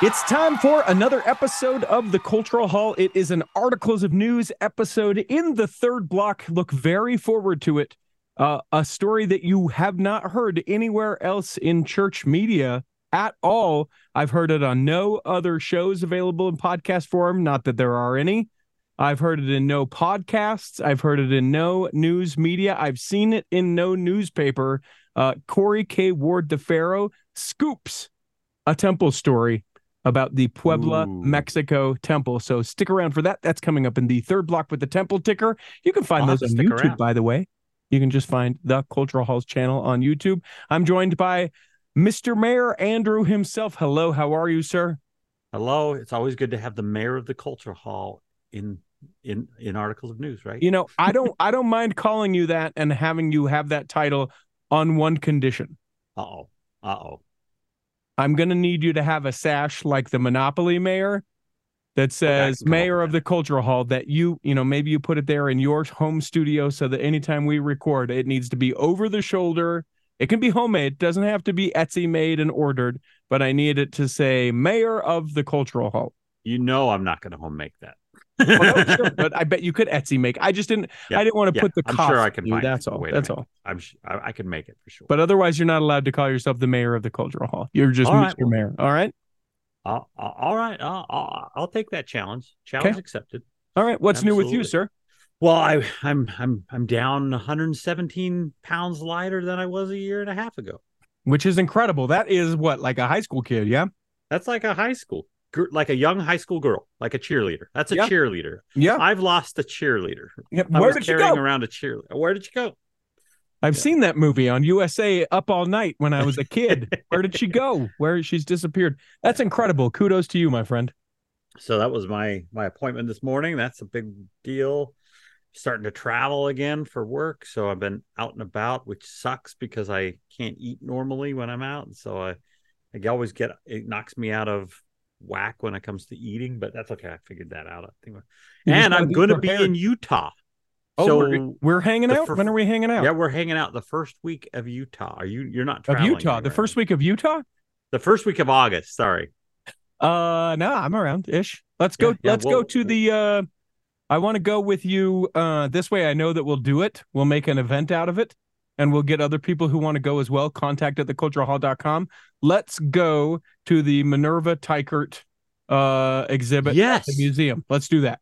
It's time for another episode of the Cultural Hall. It is an articles of news episode in the third block. Look very forward to it. Uh, a story that you have not heard anywhere else in church media at all. I've heard it on no other shows available in podcast form. Not that there are any. I've heard it in no podcasts. I've heard it in no news media. I've seen it in no newspaper. Uh, Corey K. Ward DeFaro scoops a temple story about the Puebla, Ooh. Mexico temple. So stick around for that. That's coming up in the third block with the temple ticker. You can find I'll those on YouTube, around. by the way. You can just find the Cultural Halls channel on YouTube. I'm joined by Mr. Mayor Andrew himself. Hello, how are you, sir? Hello. It's always good to have the mayor of the culture hall in in in articles of news, right? You know, I don't I don't mind calling you that and having you have that title on one condition. Uh oh. Uh oh. I'm going to need you to have a sash like the Monopoly mayor that says mayor of the cultural hall that you, you know, maybe you put it there in your home studio so that anytime we record, it needs to be over the shoulder. It can be homemade, it doesn't have to be Etsy made and ordered, but I need it to say mayor of the cultural hall. You know I'm not going to home make that. Well, no, sure, but I bet you could Etsy make. I just didn't. Yeah, I didn't want to yeah, put the I'm cost. sure I can you, find it. That's all. That's all. I'm sh- I, I can make it for sure. But otherwise, you're not allowed to call yourself the mayor of the cultural hall. You're just All Mr. right, well- Mayor. All right. All right. I'll, I'll take that challenge. Challenge Okay. accepted. All right. What's new with you, sir? Well, I I'm I'm I'm down 117 pounds lighter than I was a year and a half ago. Which is incredible. That is what, like a high school kid, yeah? That's like a high school, like a young high school girl, like a cheerleader. That's a Yeah. cheerleader. Yeah. I've lost a cheerleader. I Where was did you carrying go? around a cheerleader. Where did you go? I've Yeah. seen that movie on USA up all night when I was a kid. Where did she go? Where she's disappeared. That's incredible. Kudos to you, my friend. So that was my my appointment this morning. That's a big deal. Starting to travel again for work, so I've been out and about, which sucks because I can't eat normally when I'm out. So I, I always get it knocks me out of whack when it comes to eating, but that's okay. I figured that out. I think. You and I'm going to be in Utah. Oh, so we're, we're hanging out. fir- when are we hanging out? yeah, we're hanging out the first week of Utah. Are you? You're not of Utah. The first week of Utah? The first week of August. Sorry. Uh no, I'm around ish. Let's go Yeah, yeah, let's go to the uh I want to go with you uh this way I know that we'll do it. We'll make an event out of it and we'll get other people who want to go as well. Contact at theculturalhall.com. Let's go to the Minerva Teichert uh exhibit Yes. at the museum. Let's do that.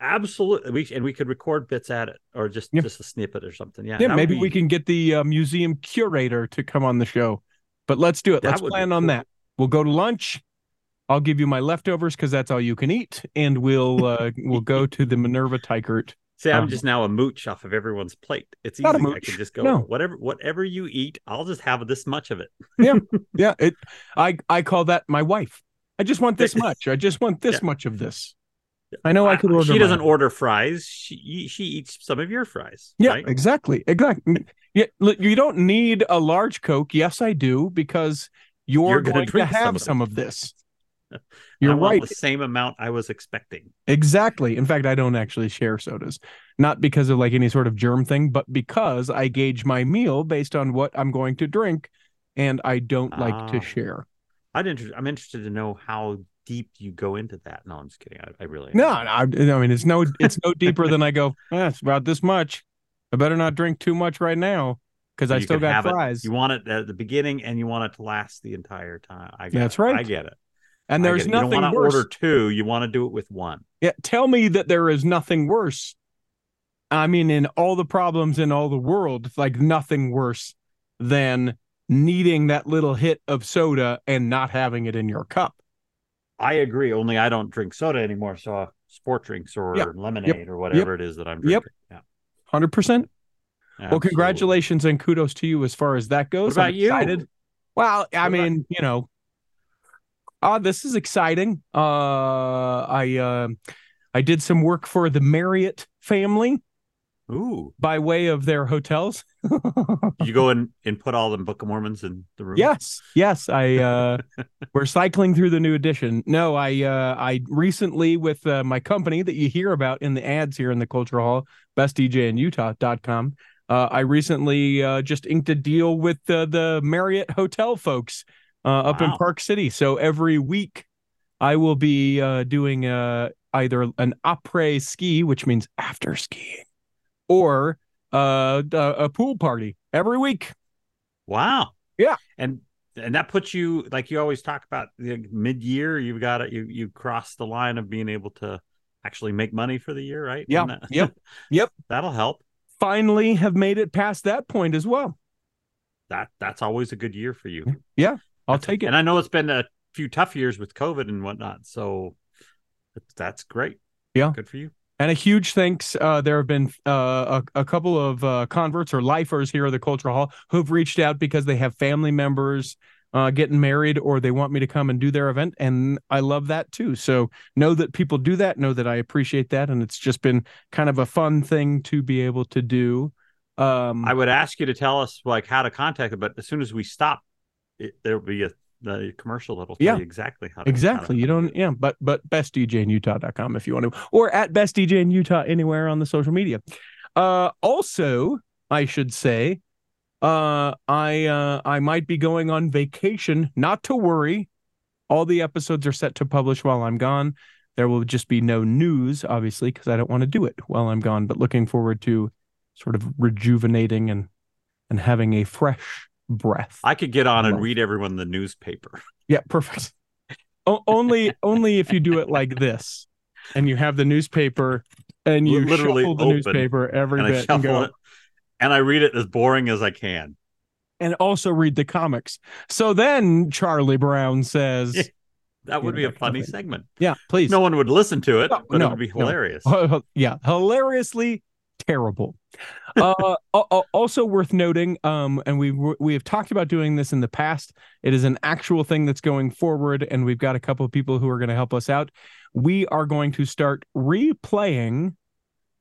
Absolutely. We and we could record bits at it or just Yeah. just a snippet or something. Yeah. Yeah, maybe be- we can get the uh, museum curator to come on the show. But let's do it. That Let's plan on cool. that. We'll go to lunch. I'll give you my leftovers because that's all you can eat, and we'll uh, we'll go to the Minerva Teichert. See, I'm Um, just now a mooch off of everyone's plate. It's easy. I can just go No. whatever whatever you eat, I'll just have this much of it. Yeah, Yeah. it. I I call that my wife. I just want this much. I just want this Yeah. much of this. I know I could order. She doesn't mine. order fries. She she eats some of your fries. Yeah, right? exactly, exactly. Yeah, you don't need a large Coke. Yes, I do because you're, You're going to drink some have of some of this. I You're want right. The same amount I was expecting. Exactly. In fact, I don't actually share sodas, not because of like any sort of germ thing, but because I gauge my meal based on what I'm going to drink, and I don't like Ah. to share. I'd inter- I'm interested to know how deep you go into that. No, I'm just kidding. I, I really No, I, I mean it's no, it's no deeper than I go. "Eh, it's about this much. I better not drink too much right now because I still got have it. fries. You want it at the beginning, and you want it to last the entire time. I get That's it. right. I get it. And there's it. You nothing don't want to worse. order two. You want to do it with one. Yeah, tell me that there is nothing worse. I mean, in all the problems in all the world, like nothing worse than needing that little hit of soda and not having it in your cup. I agree. Only I don't drink soda anymore. So uh, sport drinks or Yep. lemonade or whatever it is that I'm drinking. Yep. Yeah. Hundred percent. Well, congratulations and kudos to you as far as that goes. What I'm about you? Well, I What about- mean, you know, uh, this is exciting. Uh, I uh, I did some work for the Marriott family Ooh. by way of their hotels. You go in and put all the Book of Mormons in the room. Yes, yes. I uh we're cycling through the new edition. No, I uh I recently with uh, my company that you hear about in the ads here in the Cultural Hall, bestdjinutah.com. Uh, I recently uh, just inked a deal with the the Marriott Hotel folks uh, up in Park City. So every week I will be uh, doing uh, either an après ski, which means after skiing, or uh, a, pool party every week. Wow. Yeah. And and that puts you like you always talk about the mid year. You've got it. You you cross the line of being able to actually make money for the year, right? Yeah. That- Yep. Yep. That'll help. Finally, have made it past that point as well. That that's always a good year for you. I'll take it. And I know it's been a few tough years with COVID and whatnot. So that's- great. Yeah. Good for you. And a huge thanks. Uh, there have been uh, a, a couple of uh, converts or lifers here at the Cultural Hall who've reached out because they have family members uh, getting married or they want me to come and do their event. And I love that too. So know that people do that, know that I appreciate that. And it's just been kind of a fun thing to be able to do. Um, I would ask you to tell us like how to contact it, but as soon as we stop, it, there'll be a, a commercial that'll tell Yeah. you exactly how to Exactly. how to You don't, yeah, but but bestdjinutah.com if you want to, or at bestdj in Utah anywhere on the social media. Uh, also, I should say, uh, I uh, I might be going on vacation. Not to worry, all the episodes are set to publish while I'm gone. There will just be no news, obviously, because I don't want to do it while I'm gone. But looking forward to sort of rejuvenating and and having a fresh breath. I could get on and read everyone the newspaper. Yeah, perfect. O- only only if you do it like this, and you have the newspaper, and you Literally shuffle the newspaper every and I bit, and go, it, and I read it as boring as I can. and also read the comics. So then Charlie Brown says, Yeah. That would be a that kind of funny segment. "Yeah, please." No one would listen to it, No, but no, it would be no. hilarious. yeah, hilariously terrible. uh, al- al- also worth noting, um, and we we have talked about doing this in the past. It is an actual thing that's going forward, and we've got a couple of people who are going to help us out. We are going to start replaying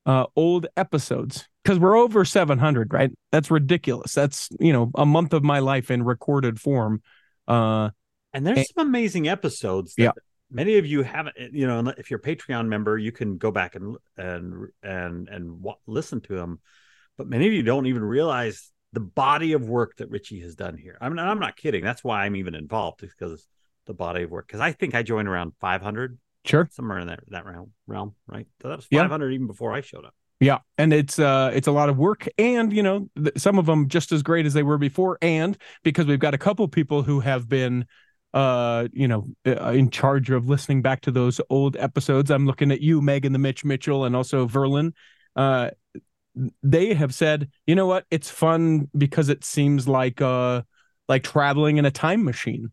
uh, old episodes because we're over 700, right? That's ridiculous. That's you know a month of my life in recorded form. Uh, And there's some amazing episodes. That Yeah. Many of you haven't, you know, if you're a Patreon member, you can go back and and and and wa- listen to them. But many of you don't even realize the body of work that Richie has done here. I mean, I'm not kidding. That's why I'm even involved because the body of work. Because I think I joined around 500, sure. somewhere in that that realm, realm, right? So that was Yeah. 500 even before I showed up. Yeah, and it's uh it's a lot of work, and you know th- some of them just as great as they were before, and because we've got a couple people who have been uh you know uh, in charge of listening back to those old episodes. I'm looking at you, Megan, the Mitch Mitchell, and also Verlin. Uh, they have said, you know what? It's fun because it seems like uh like traveling in a time machine.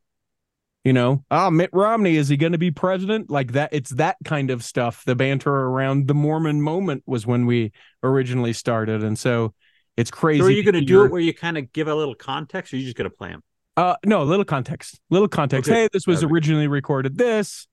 You know, ah, Mitt Romney is he going to be president? Like that. It's that kind of stuff. The banter around the Mormon moment was when we originally started, and so it's crazy. So are you going to do it where you kind of give a little context, or are you just going to play them? Uh, no, little context. Little context. Okay. Hey, this was originally recorded this.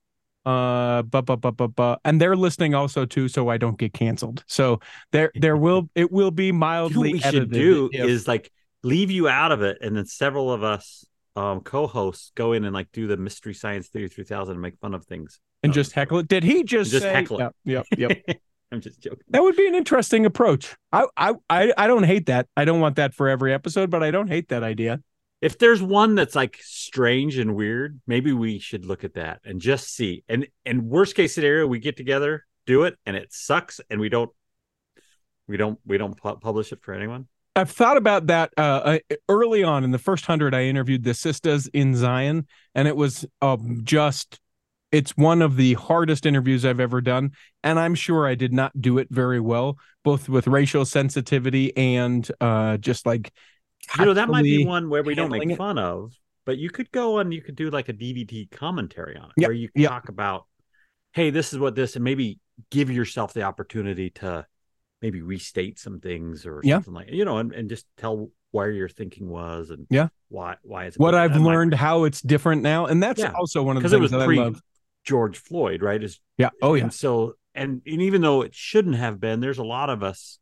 Uh, but but but but but, and they're listening also too, so I don't get canceled. So there there will it will be mildly what we should do if- is like leave you out of it, and then several of us um, co-hosts go in and like do the Mystery Science Theater 3000 and make fun of things. and just heckle it. Did he just, Just say? heckle it. Yep, yep, yep. I'm just joking. that would be an interesting approach. I, I I I don't hate that. I don't want that for every episode, but I don't hate that idea. If there's one that's like strange and weird, maybe we should look at that and just see. And and worst case scenario, we get together, do it, and it sucks, and we don't we don't we don't pu- publish it for anyone. I've thought about that uh, uh, early on in the first hundred. I interviewed the sisters in Zion, and it was um, just it's one of the hardest interviews I've ever done, and I'm sure I did not do it very well, both with racial sensitivity and uh, just like You know, that might be one where we don't make it. fun of, but you could go and you could do like a DVD commentary on it Yep, where you yep. talk about, hey, this is what this, and maybe give yourself the opportunity to maybe restate some things or Yeah. something like you know, and, and just tell where your thinking was and Yeah. why why it's what I've learned, how it's different now, and that's Yeah, also one of the because it was that pre I love. George Floyd, right? Is Yeah. Oh yeah. and so and, and even though it shouldn't have been, there's a lot of us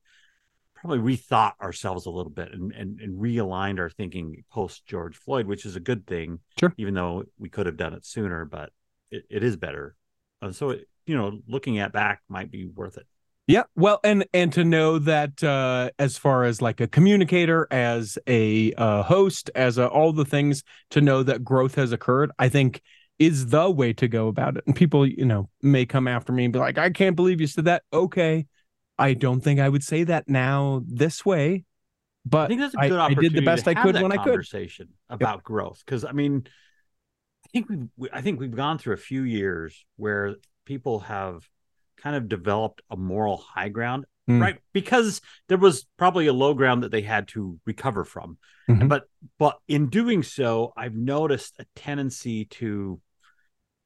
probably rethought ourselves a little bit and, and, and realigned our thinking post George Floyd, which is a good thing. Sure. Even though we could have done it sooner, but it, it is better. And so it, you know, looking at back might be worth it. Yeah, well, and and to know that uh, as far as like a communicator, as a uh, host, as a, all the things, to know that growth has occurred, I think is the way to go about it. And people, you know, may come after me and be like, "I can't believe you said that." Okay, I don't think I would say that now this way, but I think that's a I, good I opportunity. did the best I could when I could. Conversation about growth, because I mean, I think we've I think we've gone through a few years where people have kind of developed a moral high ground, Mm. right? Because there was probably a low ground that they had to recover from. Mhm. But but in doing so, I've noticed a tendency to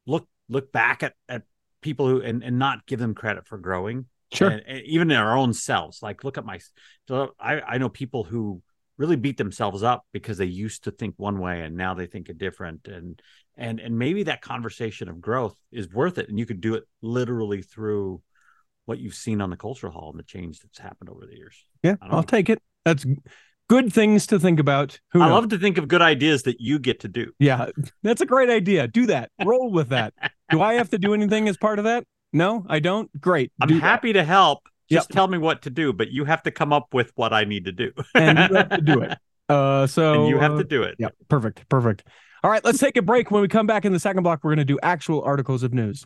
look look back at at people who and, and not give them credit for growing Sure. and, and even in our own selves like look at my so i i know people who really beat themselves up because they used to think one way and now they think a different and and and maybe that conversation of growth is worth it and you could do it literally through what you've seen on the cultural hall and the change that's happened over the years Yeah, I'll know. take it. That's good things to think about. Who i knows? love to think of good ideas that you get to do Yeah, that's a great idea. Do that. Roll with that. Do I have to do anything as part of that? No, I don't. Great. i'm Do that. happy to help just Yep. tell me what to do but you have to come up with what i need to do and you have to do it. Uh, so and you have uh, to do it Yeah, perfect, perfect. All right, let's take a break. When we come back in the second block, we're going to do actual articles of news.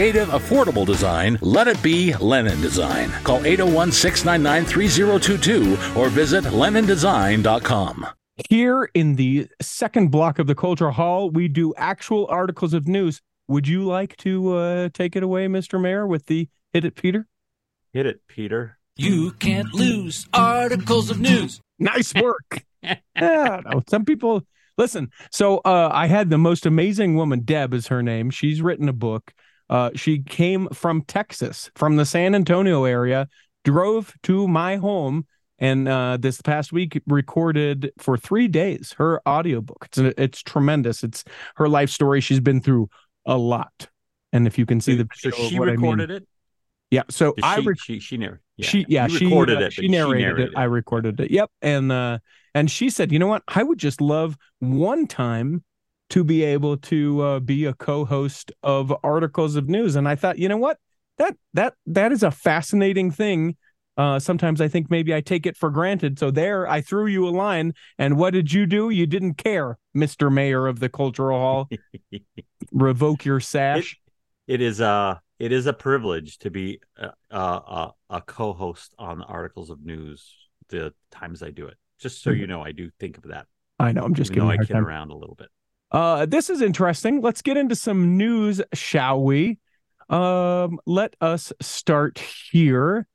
affordable design, let it be Lennon Design. Call 801 699 3022 or visit LennonDesign.com. Here in the second block of the Culture Hall, we do actual articles of news. Would you like to uh, take it away, Mr. Mayor, with the hit it, Peter? hit it peter You can't lose articles of news. Nice work. yeah, no, some people listen. So uh, I had the most amazing woman. Deb is her name. She's written a book. Uh, she came from Texas, from the San Antonio area, drove to my home, and uh, this past week recorded for three days her audiobook. It's it's tremendous. It's her life story. She's been through a lot, and if you can see the video she what I mean- recorded it yeah. So Did I she, rec- she she narrated yeah. she yeah You she recorded uh, it she but narrated, it i recorded it yep and uh and she said you know what i would just love one time to be able to uh, be a co-host of articles of news. And i thought you know what? That that that is a fascinating thing. Uh sometimes i think maybe i take it for granted. So there i threw you a line. And what did you do? You didn't care mr mayor of the cultural hall. Revoke your sash. It is uh it is a privilege to be a, a, a, a co-host on articles of news the times i do it. Just so Mhm. you know i do think of that. I know i'm just even kidding i kid around a little bit Uh, this is interesting. Let's get into some news, shall we? Um, let us start here.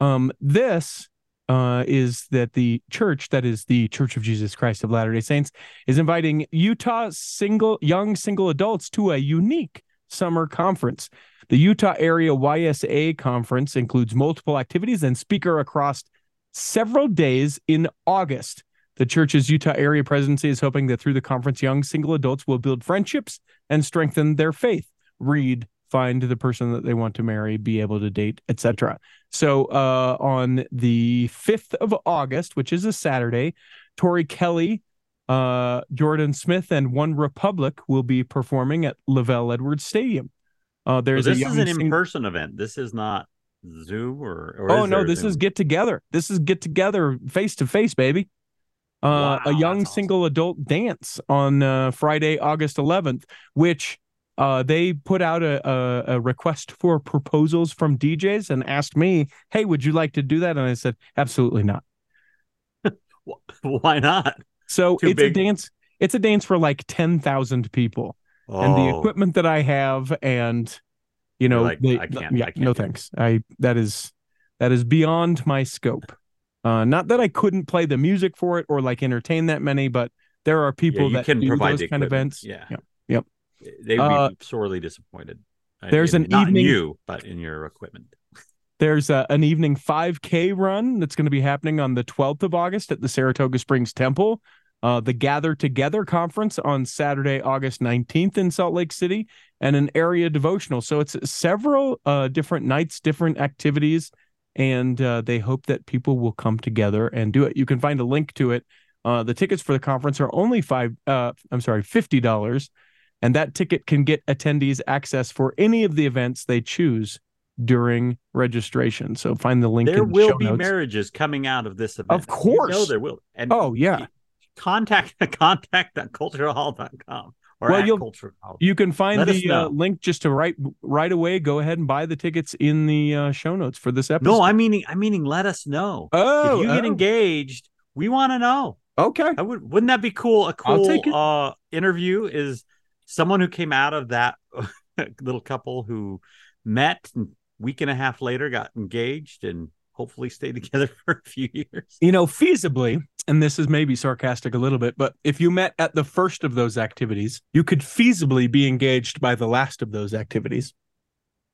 Um, this uh, is that the church, that is the Church of Jesus Christ of Latter Day Saints, is inviting Utah single young single adults to a unique summer conference. The Utah Area YSA conference includes multiple activities and speaker across several days in August. The church's Utah area presidency is hoping that through the conference, young single adults will build friendships and strengthen their faith. Read, find the person that they want to marry, be able to date, etc. So uh, on the 5th of August, which is a Saturday, Tori Kelly, uh, Jordan Smith, and OneRepublic will be performing at LaVell Edwards Stadium. Uh, So there's this is an sing- in-person event this is not zoom or, or Oh no, this is get together. This is get together face to face, baby. Uh, Wow, a young awesome. single adult dance on uh, Friday, August 11th, which uh, they put out a, a, a request for proposals from DJs and asked me, "Hey, would you like to do that?" And I said, "Absolutely not." why not So Too it's big. a dance. It's a dance for like ten thousand people, and the Oh, equipment that I have, and you know, like, the- I can't- yeah, I can't no thanks. I that is that is beyond my scope. Uh, not that I couldn't play the music for it or like entertain that many, but there are people you that can do provide those kind of events. Yeah. yeah. Yep. they would Uh, be sorely disappointed Uh, There's in- an not in evening- you, but in your equipment. There's a, an evening 5K run that's going to be happening on the 12th of August at the Saratoga Springs Temple. Uh, the Gather Together conference on Saturday, August 19th in Salt Lake City, and an area devotional. So it's several uh, different nights, different activities, and uh, they hope that people will come together and do it. You can find a link to it. Uh, the tickets for the conference are only five. Uh, I'm sorry, fifty dollars, and that ticket can get attendees access for any of the events they choose during registration. So find the link. There will be notes. marriages coming out of this event. Of You course. know there will. And Oh yeah, contact contact.culturalhall.com or Well, you'll- Cultural Hall. you can find Let the uh, link just to right right away. Go ahead and buy the tickets in the uh, show notes for this episode. No, I'm meaning I'm meaning let us know. oh, if you get oh, engaged, we want to know. okay. I would wouldn't that be cool? A cool uh interview is someone who came out of that little couple who met and week and a half later got engaged and hopefully stay together for a few years. You know, feasibly, and this is maybe sarcastic a little bit, but if you met at the first of those activities, you could feasibly be engaged by the last of those activities.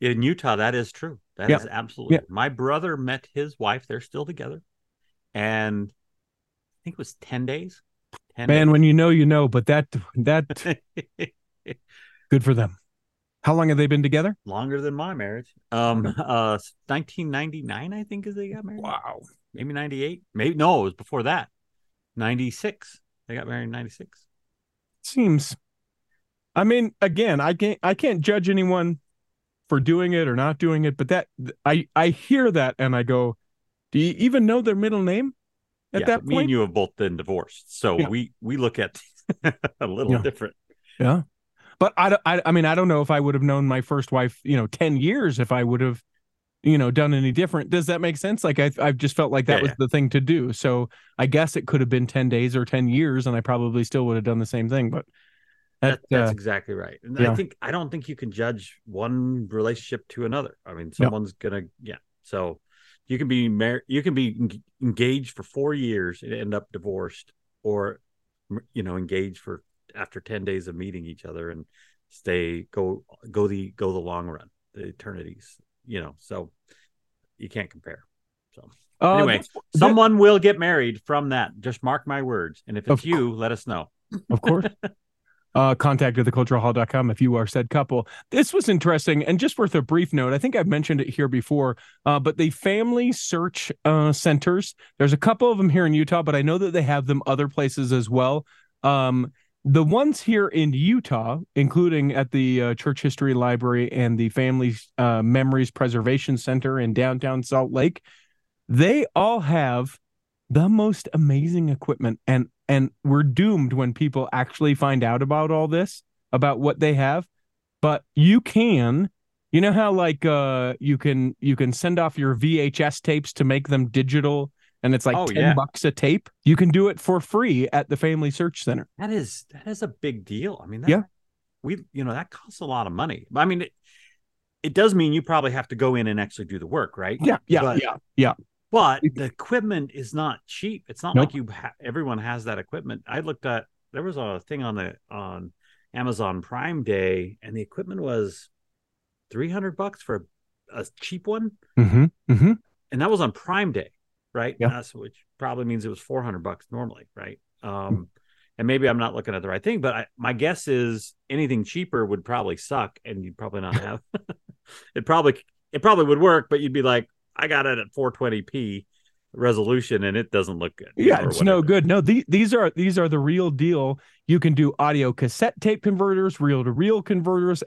In Utah, that is true. That is Yeah. absolutely. Yeah. My brother met his wife. They're still together, and I think it was ten days. 10 Man, when you know, you know. But that that good for them. How long have they been together? longer than my marriage. Um, uh, 1999, I think, is they got married. Wow. Maybe 98. Maybe no, it was before that. 96. They got married in 96. Seems. I mean, again, I can't I can't judge anyone for doing it or not doing it, but that I I hear that and I go, do you even know their middle name at yeah, that but me point? and you have both been divorced, so Yeah. we we look at a little Yeah. different. Yeah. But I, I, I mean, I don't know if I would have known my first wife, you know, 10 years if I would have, you know, done any different. Does that make sense? Like, I, I've just felt like that Yeah, was yeah. the thing to do. So I guess it could have been 10 days or 10 years and I probably still would have done the same thing. But that, That, that's uh, exactly right. And yeah. I think I don't think you can judge one relationship to another. I mean, someone's gonna yeah. So you can be married, you can be en- engaged for four years and end up divorced, or you know, engaged for after ten days of meeting each other and stay go go the go the long run, the eternities. You know, so you can't compare. So uh, anyway, someone will get married from that. Just mark my words. And if it's you, let us know. of course. Uh, contact at the cultural theculturalhall.com if you are said couple. This was interesting and just worth a brief note. I think I've mentioned it here before, uh, but the family search uh, centers, there's a couple of them here in Utah, but I know that they have them other places as well. Um, the ones here in Utah, including at the uh, Church History Library and the Family uh, Memories Preservation Center in downtown Salt Lake, they all have the most amazing equipment. And and we're doomed when people actually find out about all this about what they have. But you can you know how like uh you can you can send off your VHS tapes to make them digital and it's like Oh, 10 yeah. bucks a tape you can do it for free at the Family Search Center That is that is a big deal. I mean, that, Yeah. we you know that costs a lot of money. I mean, it, it does mean you probably have to go in and actually do the work, right? yeah yeah But- yeah But the equipment is not cheap. It's not Nope. like you ha- everyone has that equipment. I looked at there was a thing on the on Amazon Prime Day, and the equipment was three hundred bucks for a, a cheap one, mm-hmm, mm-hmm. and that was on Prime Day, right? Yeah. Which probably means it was four hundred bucks normally, right? Um, and maybe I'm not looking at the right thing, but I, my guess is anything cheaper would probably suck, and you'd probably not have. it probably it probably would work, but you'd be like, I got it at 420p resolution, and it doesn't look good. Yeah, it's no good. No, the, these are these are the real deal. You can do audio cassette tape converters, reel to reel converters.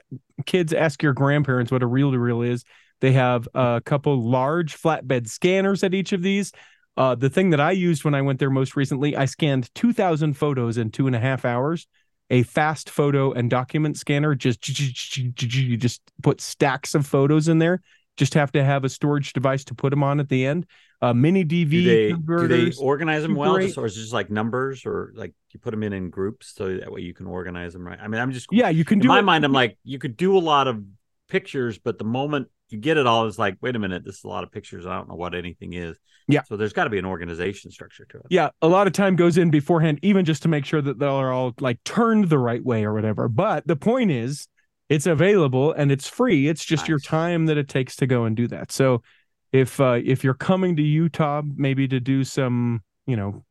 Kids, ask your grandparents what a reel to reel is. They have a couple large flatbed scanners at each of these. Uh, the thing that I used when I went there most recently, I scanned 2,000 photos in two and a half hours. A fast photo and document scanner just you just put stacks of photos in there. Just have to have a storage device to put them on at the end. Uh, mini DV Do they, do they converters. organize them well, just, or is it just like numbers, or like you put them in in groups so that way you can organize them right? I mean, I'm just Yeah, you can in do my it- mind, I'm like, you could do a lot of pictures, but the moment you get it all, it's like, wait a minute, this is a lot of pictures. I don't know what anything is. Yeah. So there's got to be an organization structure to it. Yeah, a lot of time goes in beforehand, even just to make sure that they're all like turned the right way or whatever. But the point is, it's available and it's free. It's just your time that it takes to go and do that. So if uh, if you're coming to Utah, maybe to do some, you know,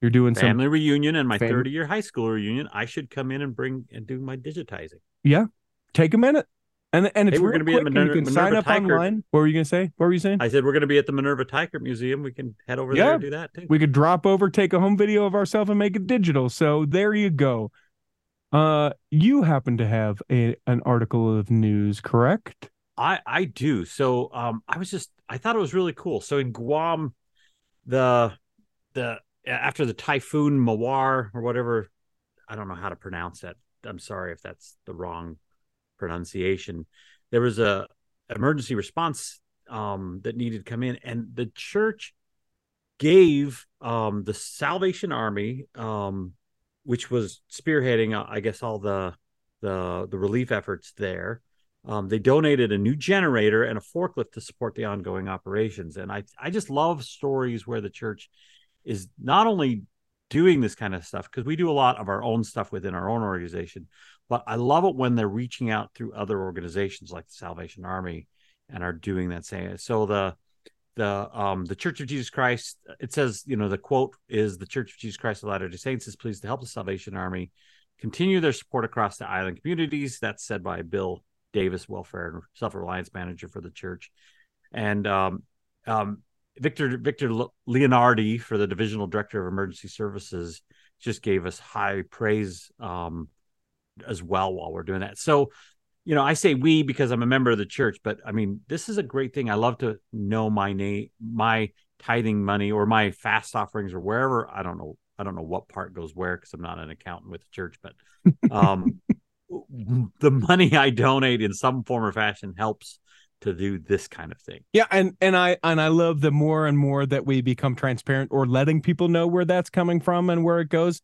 you're doing some Family reunion and my Fam- 30 year high school reunion, I should come in and bring and do my digitizing. Yeah. Take a minute. And and it's Hey, we're gonna be at quick, and Minerva- you can sign Minerva up Teichert. online. What were you gonna say? What were you saying? I said we're going to be at the Minerva Teichert Museum. We can head over Yeah. there and do that too. we could drop over, take a home video of ourselves, and make it digital. So there you go. Uh, you happen to have a an article of news, correct? I I do. So um I was just I thought it was really cool. So in Guam the the after the typhoon Mawar or whatever I don't know how to pronounce that. I'm sorry if that's the wrong pronunciation. There was a emergency response um that needed to come in and the church gave um the Salvation Army um which was spearheading uh, I guess all the the the relief efforts there um, they donated a new generator and a forklift to support the ongoing operations. And I, I just love stories where the church is not only doing this kind of stuff because we do a lot of our own stuff within our own organization, but I love it when they're reaching out through other organizations like the Salvation Army and are doing that same. So the the um the Church of Jesus Christ, it says, you know, the quote is the Church of Jesus Christ of Latter-day Saints is pleased to help the Salvation Army continue their support across the island communities. That's said by Bill Davis, welfare and self-reliance manager for the church, and um, um, Victor Victor Le- Leonardi for the divisional director of emergency services just gave us high praise um, as well while we're doing that. So, you know, I say we because I'm a member of the church, but I mean, this is a great thing. I love to know my name, my tithing money, or my fast offerings, or wherever. I don't know. I don't know what part goes where because I'm not an accountant with the church, but um, the money I donate in some form or fashion helps to do this kind of thing. Yeah, and and I and I love the more and more that we become transparent or letting people know where that's coming from and where it goes.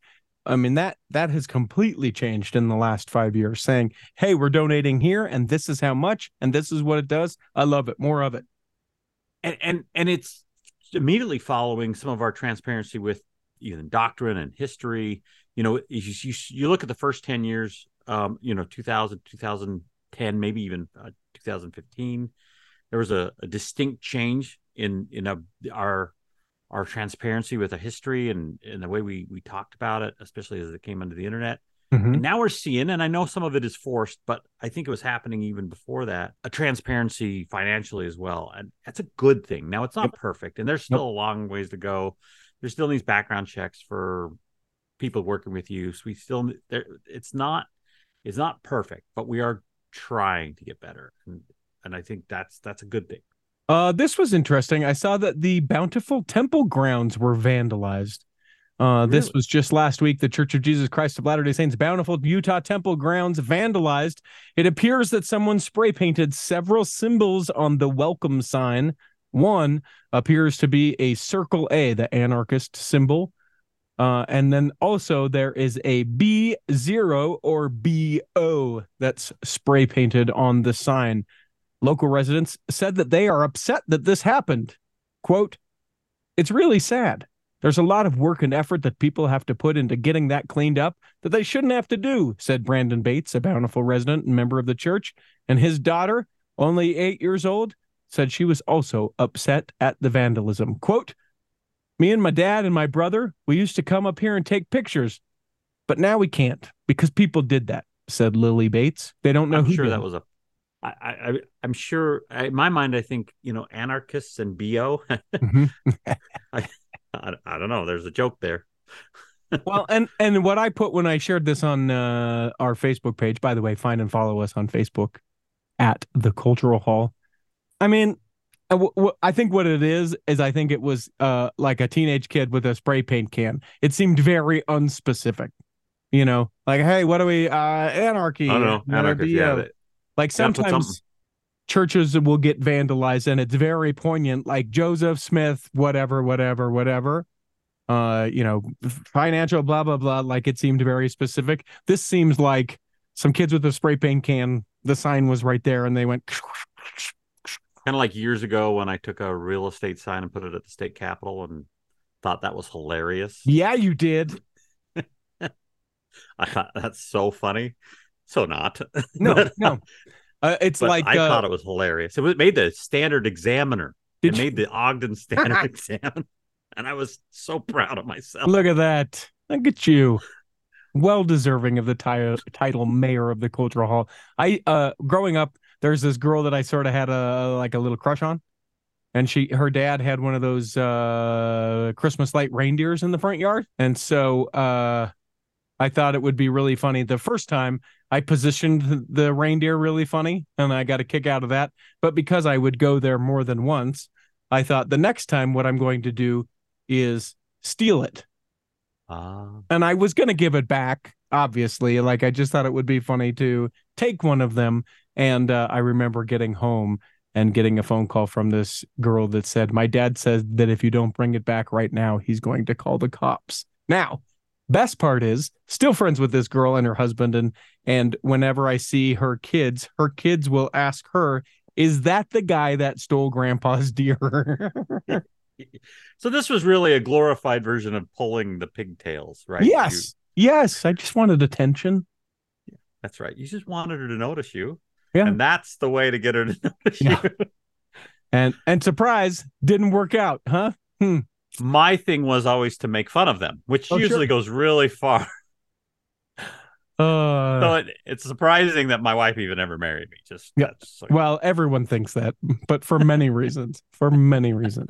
I mean that that has completely changed in the last 5 years saying, "Hey, we're donating here and this is how much and this is what it does." I love it. More of it. And and and it's immediately following some of our transparency with even doctrine and history. You know, you, you, you look at the first 10 years, um, you know, 2000, 2010, maybe even uh, 2015, there was a, a distinct change in in a, our our transparency with the history and, and the way we we talked about it, especially as it came onto the internet. Mhm. And now we're seeing, and I know some of it is forced, but I think it was happening even before that, a transparency financially as well. And that's a good thing. Now it's not perfect, and there's still a long ways to go. There's still these background checks for people working with you. So we still there it's not it's not perfect, but we are trying to get better. And and I think that's that's a good thing. Uh, this was interesting. I saw that the Bountiful Temple grounds were vandalized. Uh, this was just last week. The Church of Jesus Christ of Latter day Saints Bountiful Utah Temple grounds vandalized. It appears that someone spray painted several symbols on the welcome sign. One appears to be a circle A, the anarchist symbol. Uh, and then also there is a B0 or BO that's spray painted on the sign. Local residents said that they are upset that this happened. Quote, it's really sad. There's a lot of work and effort that people have to put into getting that cleaned up that they shouldn't have to do, said Brandon Bates, a bountiful resident and member of the church. And his daughter, only eight years old, said she was also upset at the vandalism. Quote, me and my dad and my brother, we used to come up here and take pictures, but now we can't because people did that, said Lily Bates. They don't know I'm who sure did that was a I, I I'm sure in my mind I think you know anarchists and bo Mhm. I, I don't know there's a joke there well, and and what I put when I shared this on uh, our Facebook page, by the way, find and follow us on Facebook at the Cultural Hall. I mean, uh, w- I think what it is is I think it was uh, like a teenage kid with a spray paint can. It seemed very unspecific. You know, like, hey, what do we? Uh, anarchy. I don't know anarchists yeah Like gotta put something. sometimes churches will get vandalized and it's very poignant, like Joseph Smith, whatever, whatever, whatever. Uh, you know, financial, blah, blah, blah. Like it seemed very specific. This seems like some kids with a spray paint can, the sign was right there and they went, kind of like years ago when I took a real estate sign and put it at the state capitol and thought that was hilarious yeah, you did. I thought that's so funny so not. No, no. Uh, it's but like I uh, thought it was hilarious. It was- made the Standard Examiner. It you- made the Ogden Standard Examiner, and I was so proud of myself. Look at that. Look at you. Well deserving of the ti- title mayor of the cultural hall. I uh growing up, there's this girl that I sort of had a like a little crush on. And she her dad had one of those uh Christmas light reindeers in the front yard. And so uh I thought it would be really funny. The first time I positioned the- reindeer really funny and I got a kick out of that. But because I would go there more than once, I thought the next time what I'm going to do is steal it Ah, and I was gonna give it back, obviously. Like I just thought it would be funny to take one of them. And uh, I remember getting home and getting a phone call from this girl that said, "My dad says that if you don't bring it back right now, he's going to call the cops." Now, best part is still friends with this girl and her husband, and and whenever I see her kids, her kids will ask her. Is that the guy that stole grandpa's deer? so this was really a glorified version of pulling the pigtails, right? You- yes. Yes. I just wanted attention. that's right. You just wanted her to notice you, Yeah. and that's the way to get her to notice Yeah. you. And and surprise, didn't work out, huh? Hmm. My thing was always to make fun of them, which Oh, sure. usually goes really far. Uh, so it, it's surprising that my wife even ever married me. Just Yeah. that's like, well, everyone thinks that, but for many reasons. For many reasons.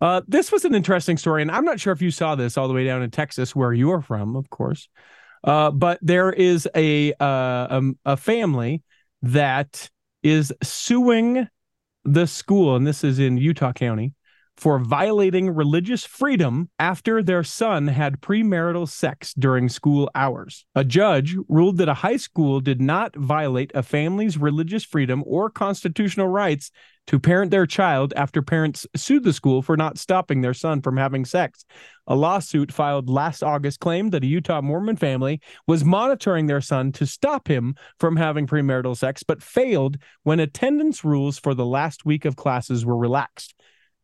Uh, this was an interesting story, and I'm not sure if you saw this all the way down in Texas, where you are from, of course. Uh, but there is a uh, um, a family that is suing the school, and this is in Utah County, for violating religious freedom after their son had premarital sex during school hours. A judge ruled that a high school did not violate a family's religious freedom or constitutional rights to parent their child after parents sued the school for not stopping their son from having sex. A lawsuit filed last August claimed that a Utah Mormon family was monitoring their son to stop him from having premarital sex, but failed when attendance rules for the last week of classes were relaxed.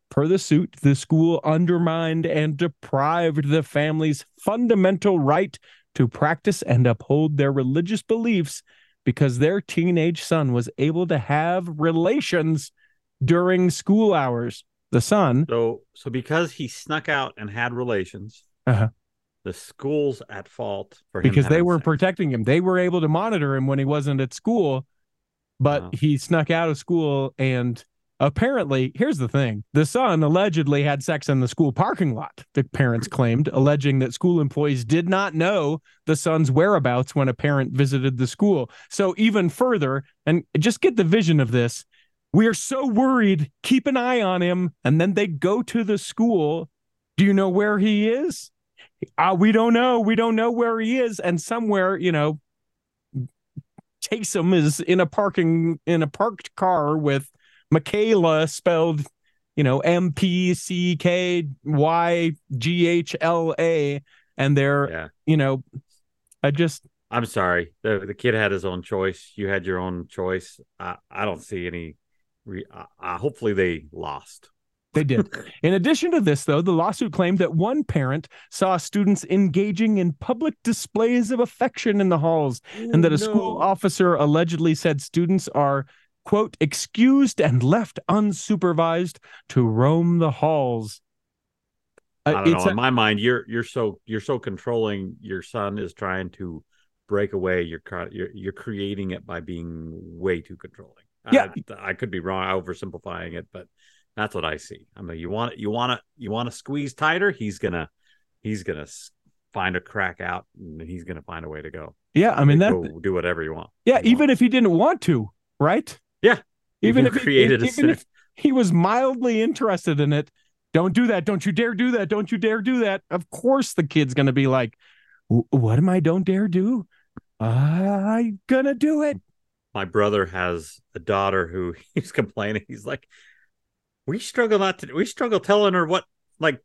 Per the suit, the school undermined and deprived the family's fundamental right to practice and uphold their religious beliefs because their teenage son was able to have relations during school hours. The son, so so because he snuck out and had relations, Uh-huh. the school's at fault for him because they were sex. protecting him, they were able to monitor him when he wasn't at school, but Wow. he snuck out of school and apparently here's the thing the son allegedly had sex in the school parking lot the parents claimed alleging that school employees did not know the son's whereabouts when a parent visited the school so even further and just get the vision of this we are so worried keep an eye on him and then they go to the school do you know where he is uh, we don't know we don't know where he is and somewhere you know Taysom is in a parking in a parked car with Michaela spelled, you know, M P C K Y G H L A, and they're, Yeah. you know, I just I'm sorry. The the kid had his own choice. You had your own choice. I I don't see any. Re- uh, uh, hopefully they lost. They did. In addition to this, though, the lawsuit claimed that one parent saw students engaging in public displays of affection in the halls, and that a school officer allegedly said students are, quote, excused and left unsupervised to roam the halls. I Uh, don't it's know. a- In my mind, you're you're so you're so controlling. Your son is trying to break away. You're you're you're creating it by being way too controlling. Yeah. I, I could be wrong, oversimplifying it, but that's what I see. I mean, you want you want to you want to squeeze tighter. He's gonna he's gonna find a crack out, and he's gonna find a way to go. yeah, I mean that. Do whatever you want. Yeah, you want. even if he didn't want to, right? Yeah. Even if he, created a even if he was mildly interested in it, don't do that. Don't you dare do that. Don't you dare do that. Of course, the kid's gonna be like, "What am I? Don't dare do? I'm gonna do it." my brother has a daughter who he's complaining. He's like, we struggle not to, we struggle telling her what, like,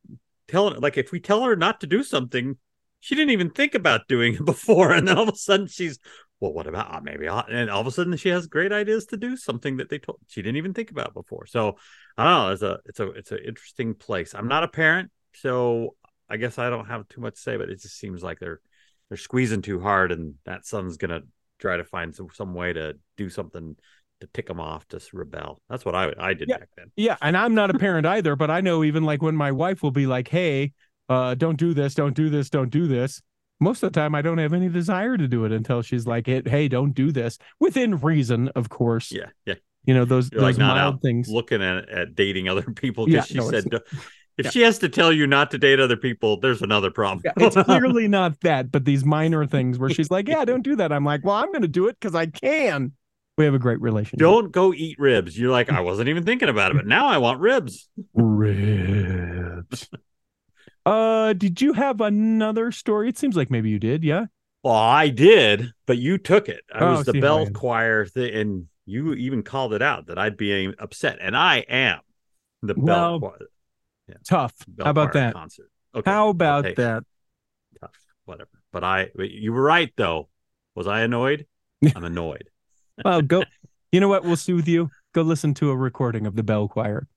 telling, like, if we tell her not to do something, she didn't even think about doing it before. And then all of a sudden she's, well, what about uh, maybe? I'll, and all of a sudden she has great ideas to do something that they told she didn't even think about before. So I don't know. It's a, it's a, it's an interesting place. I'm not a parent, so I guess I don't have too much to say, but it just seems like they're, they're squeezing too hard and that son's going to try to find some some way to do something to tick them off to rebel. That's what I I did Yeah. back then. Yeah, and I'm not a parent either, but I know even like when my wife will be like, "Hey, uh, don't do this, don't do this, don't do this." Most of the time, I don't have any desire to do it until she's like, "Hey, don't do this," within reason, of course. Yeah, yeah. You know those You're those like not mild out things. looking at at dating other people Yeah, she no, said if yeah. she has to tell you not to date other people, there's another problem. Yeah, it's clearly not that, but these minor things where she's like, "Yeah, don't do that." I'm like, "Well, I'm going to do it because I can." We have a great relationship. Don't go eat ribs. You're like, I wasn't even thinking about it, but now I want ribs. ribs. Uh, did you have another story? It seems like maybe you did. Yeah. Well, I did, but you took it. I Oh, was the see how I bell choir thing, and you even called it out that I'd be upset, and I am the Well, bell choir. Tough. bell How about that? concert? Okay, How about it. that? Tough, whatever. But I, but you were right though. Was I annoyed? I'm annoyed. Well, go. You know what? We'll soothe you. Go listen to a recording of the bell choir.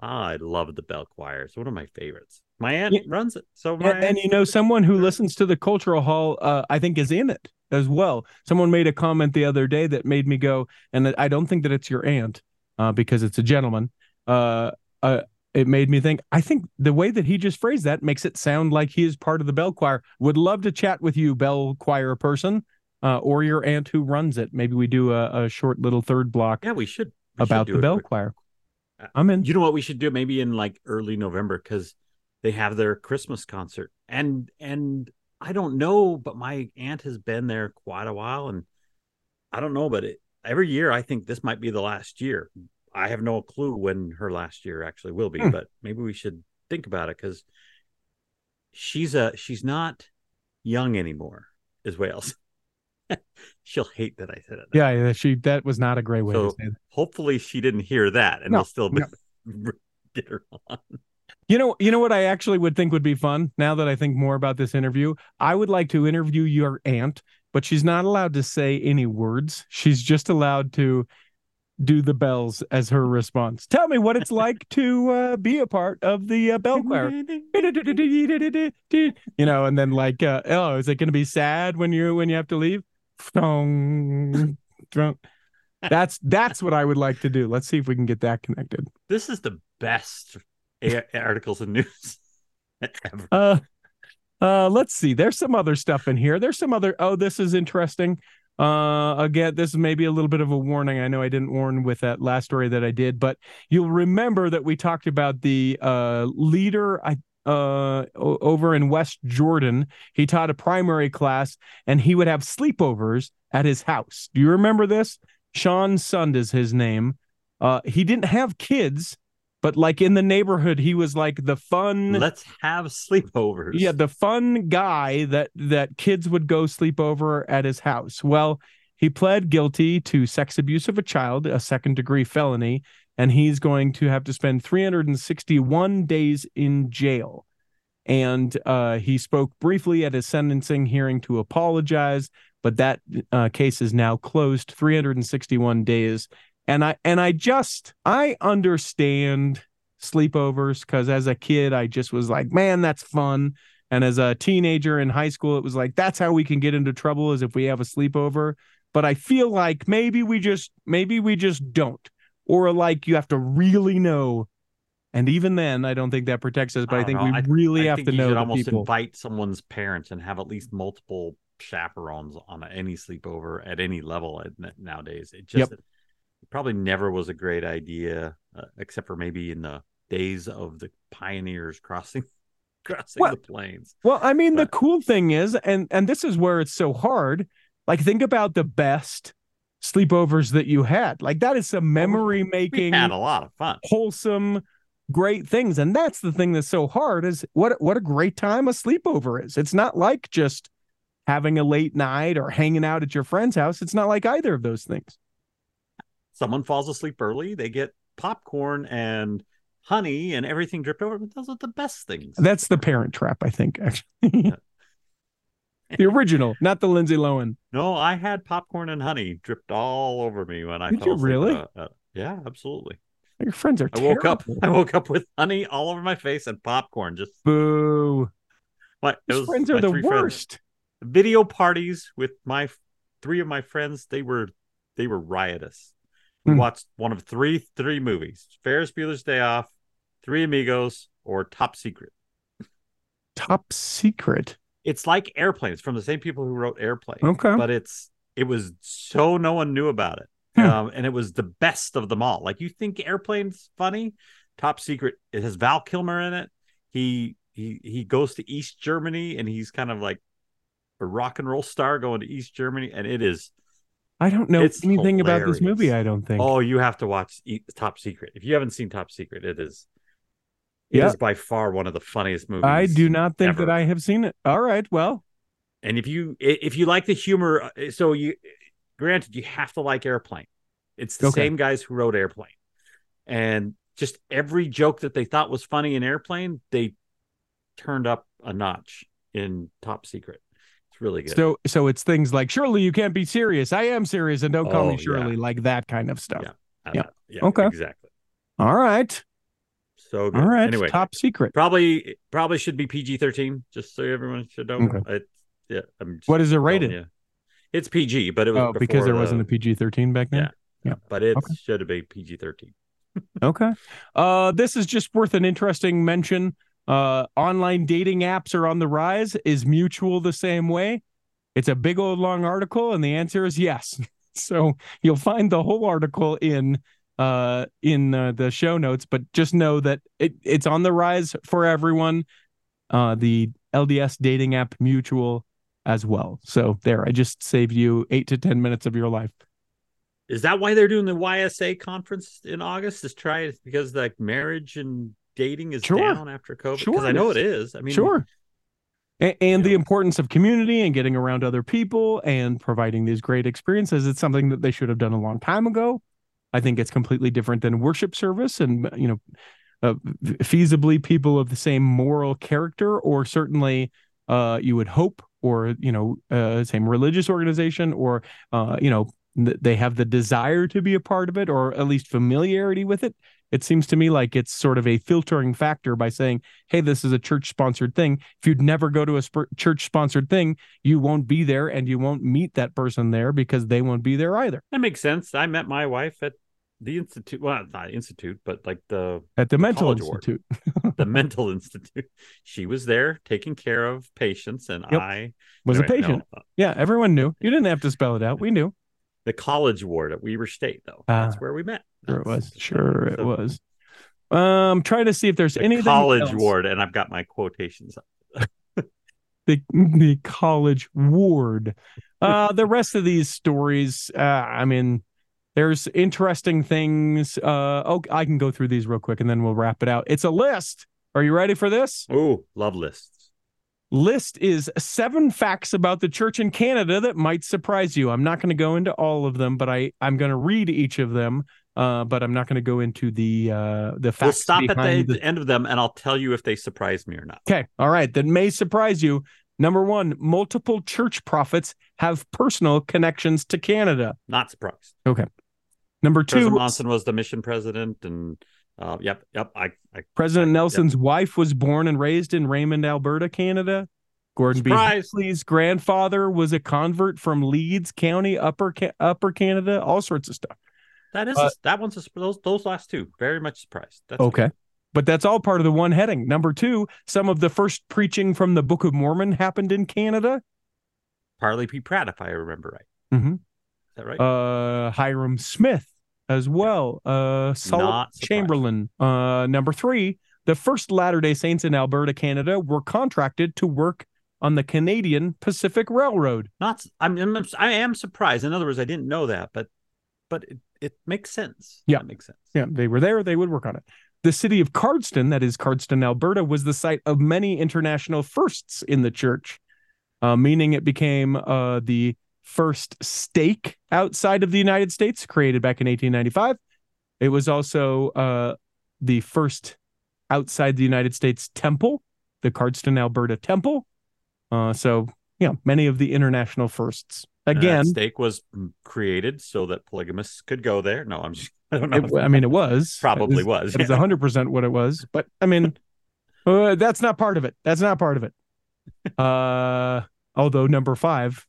I love the bell choir. It's one of my favorites. My aunt Yeah. runs it, so my And, and you know, someone who listens to the cultural hall, uh, I think, is in it as well. Someone made a comment the other day that made me go, and I don't think that it's your aunt, uh, because it's a gentleman. Uh, uh, it made me think. I think the way that he just phrased that makes it sound like he is part of the bell choir. Would love to chat with you, bell choir person, uh, or your aunt who runs it. Maybe we do a, a short little third block yeah, we should we about do the bell quick. choir. Uh, I'm in. You know what we should do? Maybe in like early November because they have their Christmas concert, and and I don't know, but my aunt has been there quite a while, and I don't know, but it, every year I think this might be the last year. I have no clue when her last year actually will be, Hmm. but maybe we should think about it because she's a she's not young anymore, is Wales. She'll hate that I said it. Yeah, yeah, she. That was not a great way to So- say that. Hopefully she didn't hear that, and No, we'll still be, no. get her on. You know, you know what I actually would think would be fun now that I think more about this interview. I would like to interview your aunt, but she's not allowed to say any words. She's just allowed to do the bells as her response. Tell me what it's like to uh, be a part of the uh, bell choir. You know, and then like, uh, oh, is it going to be sad when you when you have to leave? Dong. That's that's what I would like to do. Let's see if we can get that connected. This is the best a- articles and news ever. Uh, uh, let's see. There's some other stuff in here. There's some other. Oh, this is interesting. Uh, again, this is maybe a little bit of a warning. I know I didn't warn with that last story that I did, but you'll remember that we talked about the uh leader. I uh over in West Jordan. He taught a primary class, and he would have sleepovers at his house. Do you remember this? Sean Sund is his name. Uh, he didn't have kids, but like in the neighborhood, he was like the fun. Let's have sleepovers. Yeah, the fun guy that that kids would go sleep over at his house. Well, he pled guilty to sex abuse of a child, a second degree felony, and he's going to have to spend 361 days in jail. And uh, he spoke briefly at his sentencing hearing to apologize, but that uh, case is now closed. 361 days, and I and I just I understand sleepovers because as a kid I just was like, man, that's fun. And as a teenager in high school, it was like that's how we can get into trouble is if we have a sleepover. But I feel like maybe we just maybe we just don't, or like you have to really know. And even then, I don't think that protects us. But I, don't think know. we I- really I have to you know should almost people. invite someone's parents and have at least multiple chaperones on any sleepover at any level nowadays. It just it probably never was a great idea, uh, except for maybe in the days of the pioneers crossing crossing Well, the plains. Well, I mean, the cool thing is, and and this is where it's so hard. Like, think about the best sleepovers that you had. Like, that is some memory making, had a lot of fun. wholesome, great things. And that's the thing that's so hard is what what a great time a sleepover is. It's not like just having a late night or hanging out at your friend's house. It's not like either of those things. Someone falls asleep early, they get popcorn and honey and everything dripped over. But those are the best things. That's the parent trap, I think, actually. the original, not the Lindsay Lohan. No, I had popcorn and honey dripped all over me when I Did fell you asleep. really? Uh, uh, yeah, absolutely. Your friends are I woke up. I woke up with honey all over my face and popcorn. Just Boo. my, Those friends are the three friends. worst. Video parties with my three of my friends, they were they were riotous. We Hmm. watched one of three three movies: Ferris Bueller's Day Off, Three Amigos, or Top Secret. Top secret. It's like Airplane. It's from the same people who wrote Airplane. Okay. but it's it was so no one knew about it Hmm. um, and it was the best of them all like you think airplane's funny top secret it has val kilmer in it he he he goes to east germany and he's kind of like a rock and roll star going to east germany and it is I don't know It's anything about this movie. I don't think. oh you have to watch E- top secret if you haven't seen top secret it is it is by far one of the funniest movies I do not think ever. that I have seen it. All right. Well, And if you if you like the humor, uh, so you granted you have to like Airplane. It's the Okay. same guys who wrote Airplane, and just every joke that they thought was funny in Airplane, they turned up a notch in Top Secret. It's really good. so so it's things like surely you can't be serious. I am serious, and don't call Oh, me Shirley, yeah. like that kind of stuff. Yeah. Uh, yeah. yeah, Okay. exactly. All right. So good. All right. Anyway, Top secret. probably probably should be PG thirteen, just so everyone should know. Okay. It, yeah, I'm What is it rated? you. It's PG, but it was Oh, because there the- wasn't a PG thirteen back then. Yeah. but it Okay. should have been PG thirteen. Okay. Uh, this is just worth an interesting mention. Uh, online dating apps are on the rise. Is Mutual the same way? It's a big old long article, and the answer is yes. So you'll find the whole article in uh in uh, the show notes, but just know that it, it's on the rise for everyone. Uh, the LDS dating app Mutual as well. So there, I just saved you eight to ten minutes of your life. Is that why they're doing the YSA conference in August? Is try because like marriage and dating is Sure. down after COVID? Sure Because I know it is. I mean, sure. And, and the Yeah. importance of community and getting around other people and providing these great experiences. It's something that they should have done a long time ago. I think it's completely different than worship service and, you know, uh, feasibly people of the same moral character, or certainly uh, you would hope, or, you know, uh, same religious organization, or, uh, you know, they have the desire to be a part of it or at least familiarity with it. It seems to me like it's sort of a filtering factor by saying, hey, this is a church sponsored thing. If you'd never go to a sp- church sponsored thing, you won't be there and you won't meet that person there because they won't be there either that makes sense. I met my wife at the institute. Well, not institute, but like the at the mental institute. the mental institute. She was there taking care of patients, and Yep. I Was a no, patient. uh, Yeah, everyone knew. You didn't have to spell it out. We knew. The college ward at Weber State, though. Ah, That's where we met. Sure it was. Sure it was. Um, trying to see if there's The anything college else. ward, and I've got my quotations. up. the the college ward. Uh, the rest of these stories, uh, I mean, there's interesting things. Uh, oh, I can go through these real quick and then we'll wrap it out. It's a list. Are you ready for this? Oh, love lists. List is seven facts about the church in Canada that might surprise you. I'm not going to go into all of them, but I I'm going to read each of them. Uh, but I'm not going to go into the uh the facts. We'll stop at the, the end of them, and I'll tell you if they surprise me or not. Okay. All right. That may surprise you. Number one, multiple church prophets have personal connections to Canada. Not surprised. Okay. Number two, President Monson was the mission president, and uh, yep, yep. I, I President Yep. Nelson's wife was born and raised in Raymond, Alberta, Canada. Gordon Surprise. B. Hinckley's grandfather was a convert from Leeds County, Upper Upper Canada. All sorts of stuff. that is Uh, that one's a, those those last two very much surprised. That's Okay. But that's all part of the one heading. Number two, some of the first preaching from the Book of Mormon happened in Canada. Parley P. Pratt, if I remember right. Mhm. Is that right? uh Hyrum Smith as well. Uh Solomon Chamberlain. Uh number 3, the first Latter-day Saints in Alberta, Canada were contracted to work on the Canadian Pacific Railroad. Not. I'm, I'm. I am surprised. In other words, I didn't know that, but but it, it makes sense. Yeah. That makes sense. Yeah, they were there, they would work on it. The city of Cardston, that is Cardston, Alberta, was the site of many international firsts in the church, uh, meaning it became uh, the first stake outside of the United States, created back in 1895. It was also uh, the first outside the United States temple, the Cardston, Alberta Temple. Uh, so, yeah, many of the international firsts. Again, stake was created so that polygamists could go there. No, I'm just. I don't know. it, I mean, it was probably It was. was. It was hundred percent what it was. But I mean, uh, that's not part of it. That's not part of it. Uh, although number five,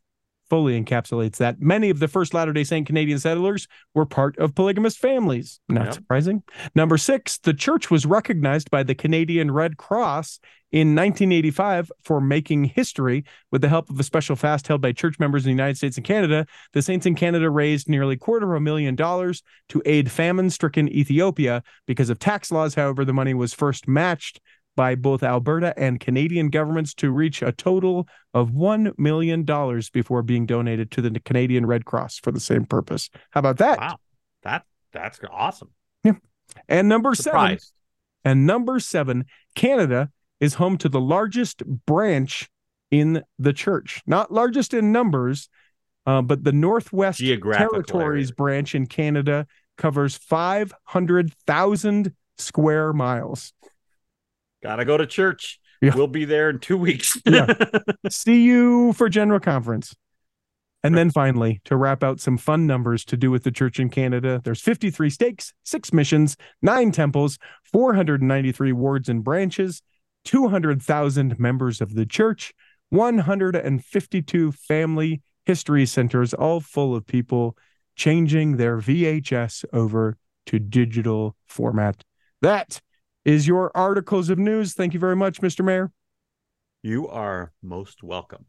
fully encapsulates that. Many of the first Latter day Saint Canadian settlers were part of polygamous families. Not surprising. Number six, the church was recognized by the Canadian Red Cross in 1985 for making history with the help of a special fast held by church members in the United States and Canada. The Saints in Canada raised nearly quarter of a million dollars to aid famine stricken Ethiopia. Because of tax laws, however, the money was first matched by both Alberta and Canadian governments to reach a total of $1 million before being donated to the Canadian Red Cross for the same purpose. How about that? Wow. That that's awesome. And number seven, and number seven, Canada is home to the largest branch in the church. Not largest in numbers, uh, but the Northwest Territories area. branch in Canada covers 500,000 square miles. Gotta go to church. Yeah. We'll be there in two weeks. Yeah. See you for General Conference. And then finally, to wrap out some fun numbers to do with the church in Canada, there's 53 stakes, six missions, nine temples, 493 wards and branches, 200,000 members of the church, 152 family history centers, all full of people changing their VHS over to digital format. That is your articles of news. Thank you very much, Mr. Mayor. you are most welcome.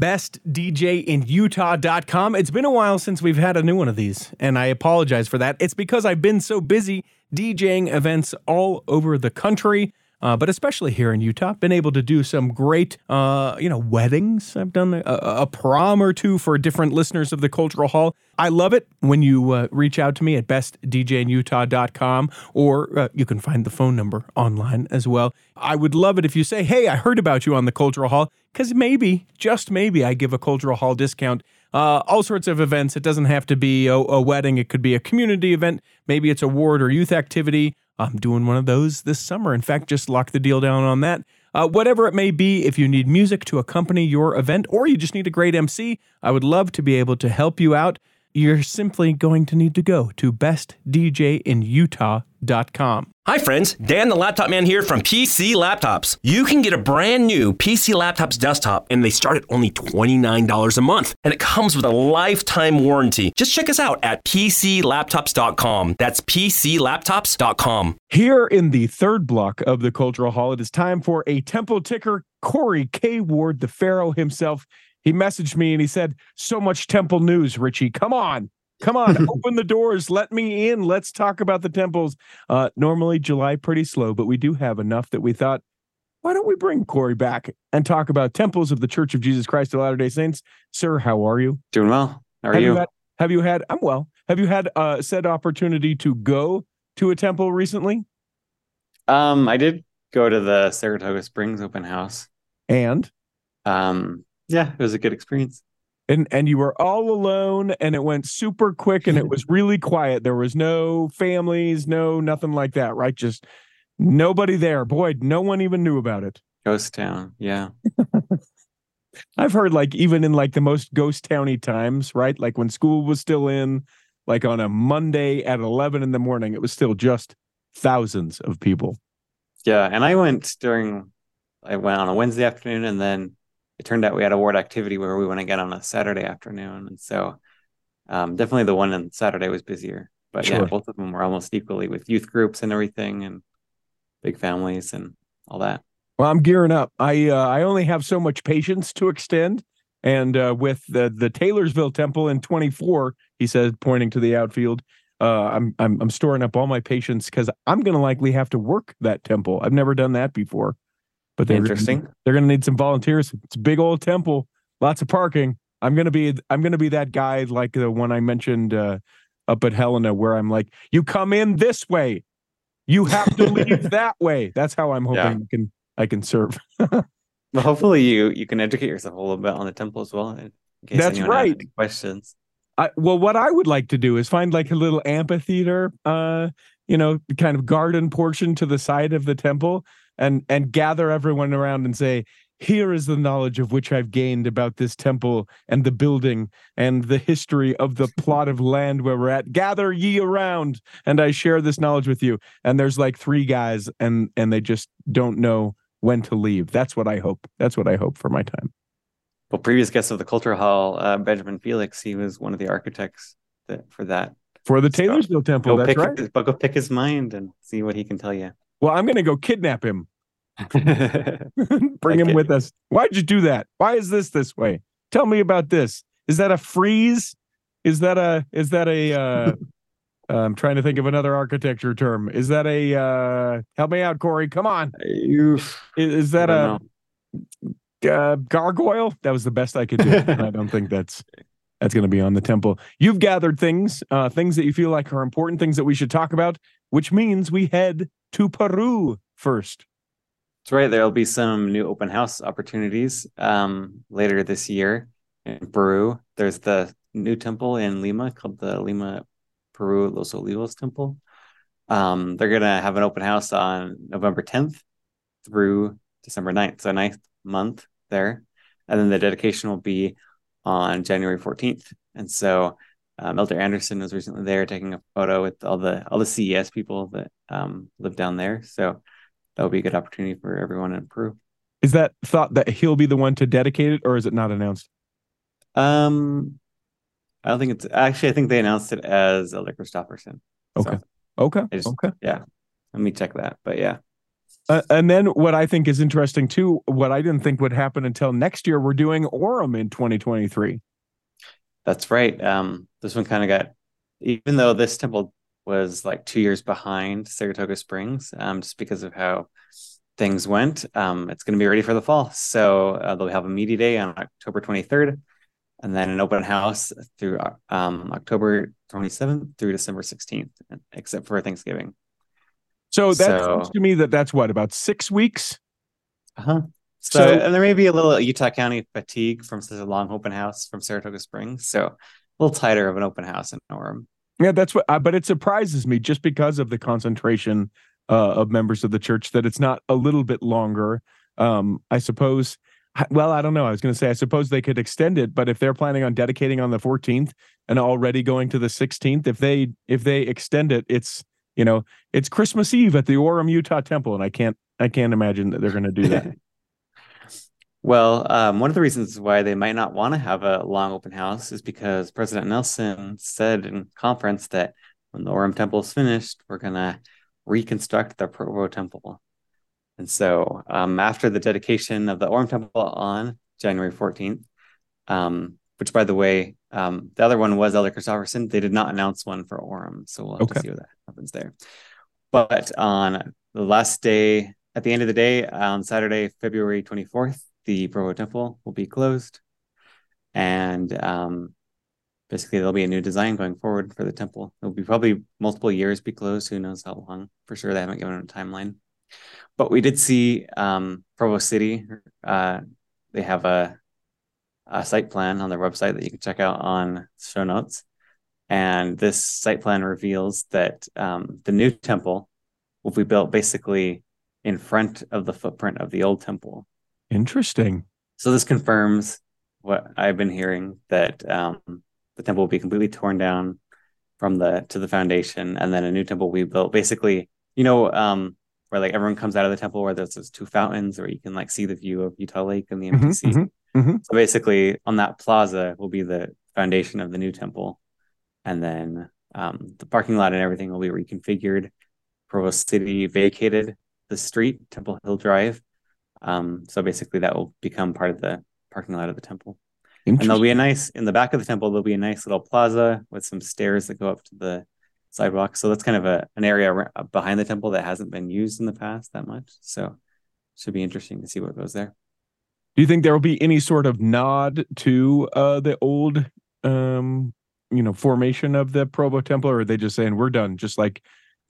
bestdjinutah.com. It's been a while since we've had a new one of these, and I apologize for that. It's because I've been so busy DJing events all over the country. Uh, but especially here in Utah, been able to do some great, uh, you know, weddings. I've done a, a prom or two for different listeners of the Cultural Hall. I love it when you uh, reach out to me at bestdjinutah.com, or uh, you can find the phone number online as well. I would love it if you say, "Hey, I heard about you on the Cultural Hall," because maybe, just maybe, I give a Cultural Hall discount. Uh, all sorts of events. It doesn't have to be a, a wedding. It could be a community event. Maybe it's a ward or youth activity. I'm doing one of those this summer. In fact, just lock the deal down on that. Uh, whatever it may be, if you need music to accompany your event or you just need a great MC, I would love to be able to help you out. You're simply going to need to go to bestdjinutah.com. Hi, friends. Dan the Laptop Man here from PC Laptops. You can get a brand new PC Laptops desktop, and they start at only $29 a month. And it comes with a lifetime warranty. Just check us out at PCLaptops.com. That's PCLaptops.com. Here in the third block of the Cultural Hall, it is time for a temple ticker. Corey K. Ward, the Pharaoh himself, he messaged me and he said, So much temple news, Richie. Come on. Come on, open the doors. Let me in. Let's talk about the temples. Uh, normally, July pretty slow, but we do have enough that we thought, why don't we bring Corey back and talk about temples of the Church of Jesus Christ of Latter day Saints? Sir, how are you? Doing well. How are have you? had, have you had, I'm well. Have you had uh, said opportunity to go to a temple recently? um, I did go to the Saratoga Springs open house. And Um, yeah, it was a good experience. And and you were all alone and it went super quick and it was really quiet there was no families no nothing like that right just nobody there boy no one even knew about it Ghost town. Yeah. i've heard like even in like the most ghost towny times right like when school was still in like on a monday at 11 in the morning it was still just thousands of people Yeah. And I went during, I went on a Wednesday afternoon and then it turned out we had a ward activity where we went again on a Saturday afternoon. And so um, definitely the one on Saturday was busier. But yeah, both of them were almost equally with youth groups and everything and big families and all that. Well, I'm gearing up. I uh, I only have so much patience to extend, and uh, with the the Taylorsville Temple in 24, he said, pointing to the outfield, uh, I'm I'm I'm storing up all my patience because I'm going to likely have to work that temple. I've never done that before, but they're Interesting. They're going to need some volunteers. It's a big old temple, lots of parking. I'm gonna be I'm gonna be that guy like the one I mentioned uh, up at Helena, where I'm like, you come in this way, you have to leave that way. That's how I'm hoping Yeah. I can I can serve. Well, hopefully you you can educate yourself a little bit on the temple as well. In case That's right. any questions. I, well, what I would like to do is find like a little amphitheater, uh, you know, kind of garden portion to the side of the temple, and and gather everyone around and say, "Here is the knowledge of which I've gained about this temple and the building and the history of the plot of land where we're at. Gather ye around, and I share this knowledge with you." And there's like three guys, and and they just don't know when to leave. That's what I hope. That's what I hope for my time. well, previous guest of the Cultural Hall, uh, Benjamin Felix, he was one of the architects that, for that. For the Taylorsville Temple, Go that's pick, right. but go pick his mind and see what he can tell you. Well, I'm going to go kidnap him. Bring him with us. Why'd you do that? Why is this this way? Tell me about this. Is that a frieze? Is that a is that a uh I'm trying to think of another architecture term. Is that a uh help me out, Corey? Come on. Is, is that a uh, gargoyle? That was the best I could do. I don't think that's that's going to be on the temple. You've gathered things, uh, things that you feel like are important, things that we should talk about, which means we head to Peru first. That's right. There'll be some new open house opportunities um, later this year in Peru. There's the new temple in Lima called the Lima Peru Los Olivos Temple. Um, they're gonna have an open house on November 10th through December 9th, so a ninth month there, and then the dedication will be on January 14th. And so um, Elder Anderson was recently there taking a photo with all the all the CES people that um, live down there. So that would be a good opportunity for everyone in Peru. Is that thought that he'll be the one to dedicate it, or is it not announced? Um, I don't think it's actually. I think they announced it as Elder Christofferson. So, Okay. Okay. Just- okay. Yeah. Let me check that. But yeah, Uh, and then what I think is interesting too, what I didn't think would happen until next year, we're doing Orem in 2023. That's right. Um, this one kind of got, even though this temple was like two years behind Saratoga Springs, um, just because of how things went. Um, it's going to be ready for the fall. So uh, they'll have a media day on October 23rd, and then an open house through um October 27th through December 16th, except for Thanksgiving. So that So- seems to me that that's what about six weeks. Uh-huh. So, So- and there may be a little Utah County fatigue from such a long open house from Saratoga Springs. So a little tighter of an open house in Orem. Yeah, that's what. Uh, but it surprises me just because of the concentration uh, of members of the church that it's not a little bit longer. Um, I suppose. Well, I don't know. I was going to say I suppose they could extend it, but if they're planning on dedicating on the 14th and already going to the 16th, if they if they extend it, it's you know it's Christmas Eve at the Orem Utah Temple, and I can't I can't imagine that they're going to do that. Well, um, one of the reasons why they might not want to have a long open house is because President Nelson said in conference that when the Orem Temple is finished, we're going to reconstruct the Provo Temple. And so, um, after the dedication of the Orem Temple on January 14th, um, which, by the way, um, the other one was Elder Christofferson, they did not announce one for Orem. So, we'll have Okay. to see what that happens there. But on the last day, at the end of the day, on Saturday, February 24th, the Provo Temple will be closed. And um, basically, there'll be a new design going forward for the temple. It'll be probably multiple years be closed. Who knows how long? For sure, they haven't given a timeline. But we did see um, Provo City. Uh, they have a, a site plan on their website that you can check out on show notes. And this site plan reveals that um, the new temple will be built basically in front of the footprint of the old temple. Interesting. So this confirms what I've been hearing that um, the temple will be completely torn down from the to the foundation, and then a new temple will be built. Basically, you know, um, where like everyone comes out of the temple where there's those two fountains, where you can like see the view of Utah Lake and the MTC. mhm, mhm. So basically, on that plaza will be the foundation of the new temple, and then um, the parking lot and everything will be reconfigured. Provo City vacated the street, Temple Hill Drive. Um, so basically, that will become part of the parking lot of the temple. And there'll be a nice in the back of the temple. There'll be a nice little plaza with some stairs that go up to the sidewalk. So that's kind of a an area behind the temple that hasn't been used in the past that much. So should be interesting to see what goes there. Do you think there will be any sort of nod to uh, the old, um, you know, formation of the Provo Temple, or are they just saying we're done? Just like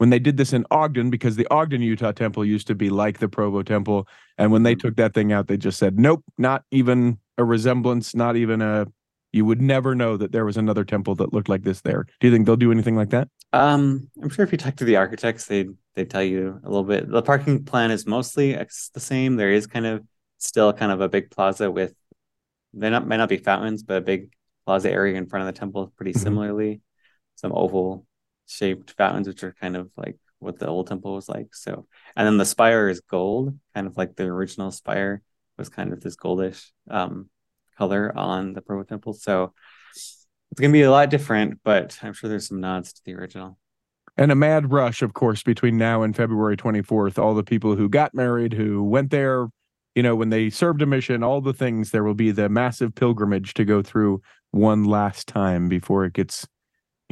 when they did this in Ogden, because the Ogden, Utah Temple used to be like the Provo Temple, and when they Mhm. took that thing out, they just said, nope, not even a resemblance, not even a. You would never know that there was another temple that looked like this there. Do you think they'll do anything like that? Um, I'm sure if you talk to the architects, they they tell you a little bit. The parking plan is mostly the same. There is kind of still kind of a big plaza with they not may not be fountains, but a big plaza area in front of the temple, pretty Mhm. similarly. Some oval shaped fountains, which are kind of like what the old temple was like. So, and then the spire is gold, kind of like the original spire was kind of this goldish um, color on the Provo Temple. So it's going to be a lot different, but I'm sure there's some nods to the original. And a mad rush, of course, between now and February 24th. All the people who got married, who went there, you know, when they served a mission, all the things, there will be the massive pilgrimage to go through one last time before it gets,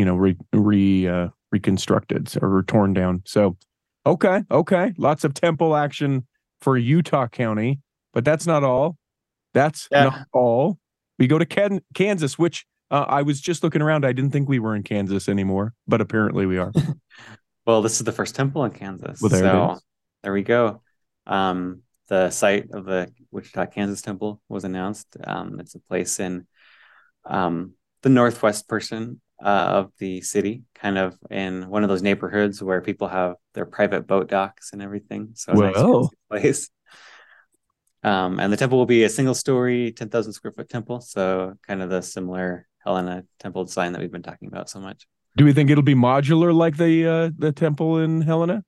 you know, re, re uh, reconstructed or torn down. So, okay, okay. Lots of temple action for Utah County, but that's not all. That's Yeah. not all. We go to Kan- Kansas, which uh, I was just looking around. I didn't think we were in Kansas anymore, but apparently we are. Well, this is the first temple in Kansas. Well, there so there we go. Um, the site of the Wichita, Kansas temple was announced. Um, it's a place in um, the northwest portion uh, of the city, kind of in one of those neighborhoods where people have their private boat docks and everything. So a nice place. Um, and the temple will be a single story, 10,000 square foot temple. So kind of the similar Helena temple design that we've been talking about so much. Do we think it'll be modular like the uh, the temple in Helena?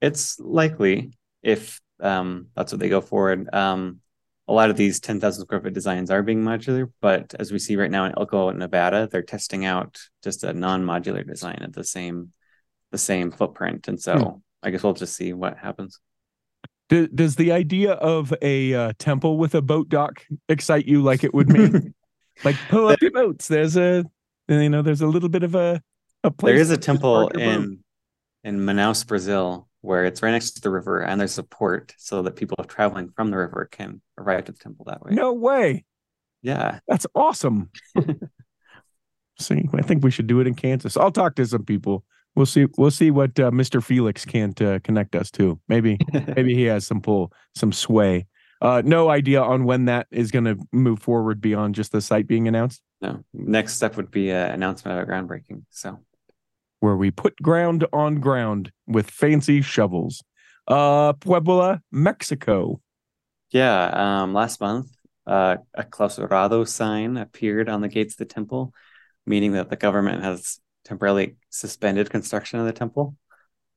It's likely if um, that's what they go forward. Um, a lot of these 10,000 square foot designs are being modular, but as we see right now in Elko, Nevada, they're testing out just a non-modular design at the same the same footprint. And so Hmm. I guess we'll just see what happens. Do, does the idea of a uh, temple with a boat dock excite you like it would me? like pull up your boats. There's a you know there's a little bit of a a place. there is a temple in in Manaus, Brazil, where it's right next to the river, and there's a port so that people traveling from the river can arrive to the temple that way. No way. Yeah, That's awesome. see, I think we should do it in Kansas. I'll talk to some people. We'll see. We'll see what uh, Mr. Felix can't uh, connect us to. Maybe maybe he has some pull, some sway. Uh, no idea on when that is going to move forward beyond just the site being announced, no. Next step would be an announcement of a groundbreaking. So. Where we put ground on ground with fancy shovels. Uh, Puebla, Mexico. Yeah, um, last month, uh, a clausurado sign appeared on the gates of the temple, meaning that the government has temporarily suspended construction of the temple.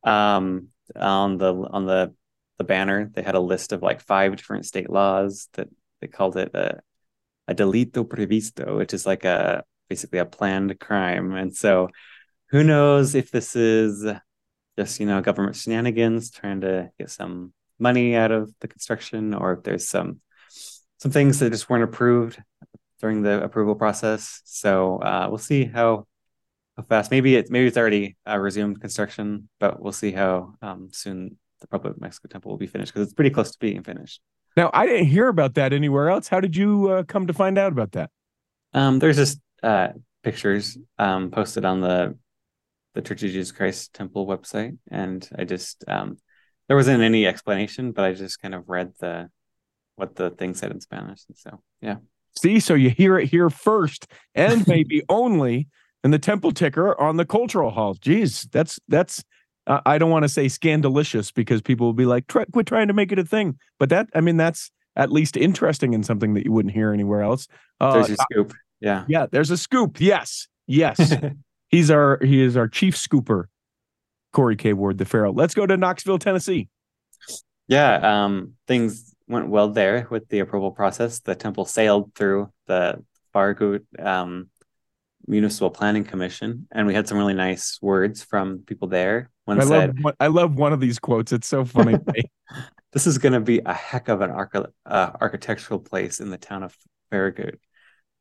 Um, on the on the the banner, they had a list of like five different state laws that they called it a a delito previsto, which is like a basically a planned crime. And so, who knows if this is just you know government shenanigans trying to get some money out of the construction or if there's some some things that just weren't approved during the approval process so uh, we'll see how how fast maybe it maybe it's already uh, resumed construction but we'll see how um, soon the Republic of Mexico temple will be finished because it's pretty close to being finished Now, I didn't hear about that anywhere else. How did you uh, come to find out about that? um, there's just uh, pictures um, posted on the the Church of Jesus Christ temple website and I just um, there wasn't any explanation but I just kind of read the what the thing said in Spanish and so yeah See, so you hear it here first, and maybe only in the Temple Ticker on the Cultural Hall. Geez, that's that's. Uh, I don't want to say scandalicious because people will be like, Try, "Quit trying to make it a thing." But that, I mean, that's at least interesting and something that you wouldn't hear anywhere else. Uh, there's your scoop yeah yeah, there's a scoop. Yes, yes. He's our he is our chief scooper, Corey K. Ward, the Pharaoh. Let's go to Knoxville, Tennessee. Yeah, um, things went well there with the approval process. The temple sailed through the Farragut um, Municipal Planning Commission, and we had some really nice words from people there. One I said, love one- I love one of these quotes. It's so funny. "This is going to be a heck of an archi- uh, architectural place in the town of Farragut.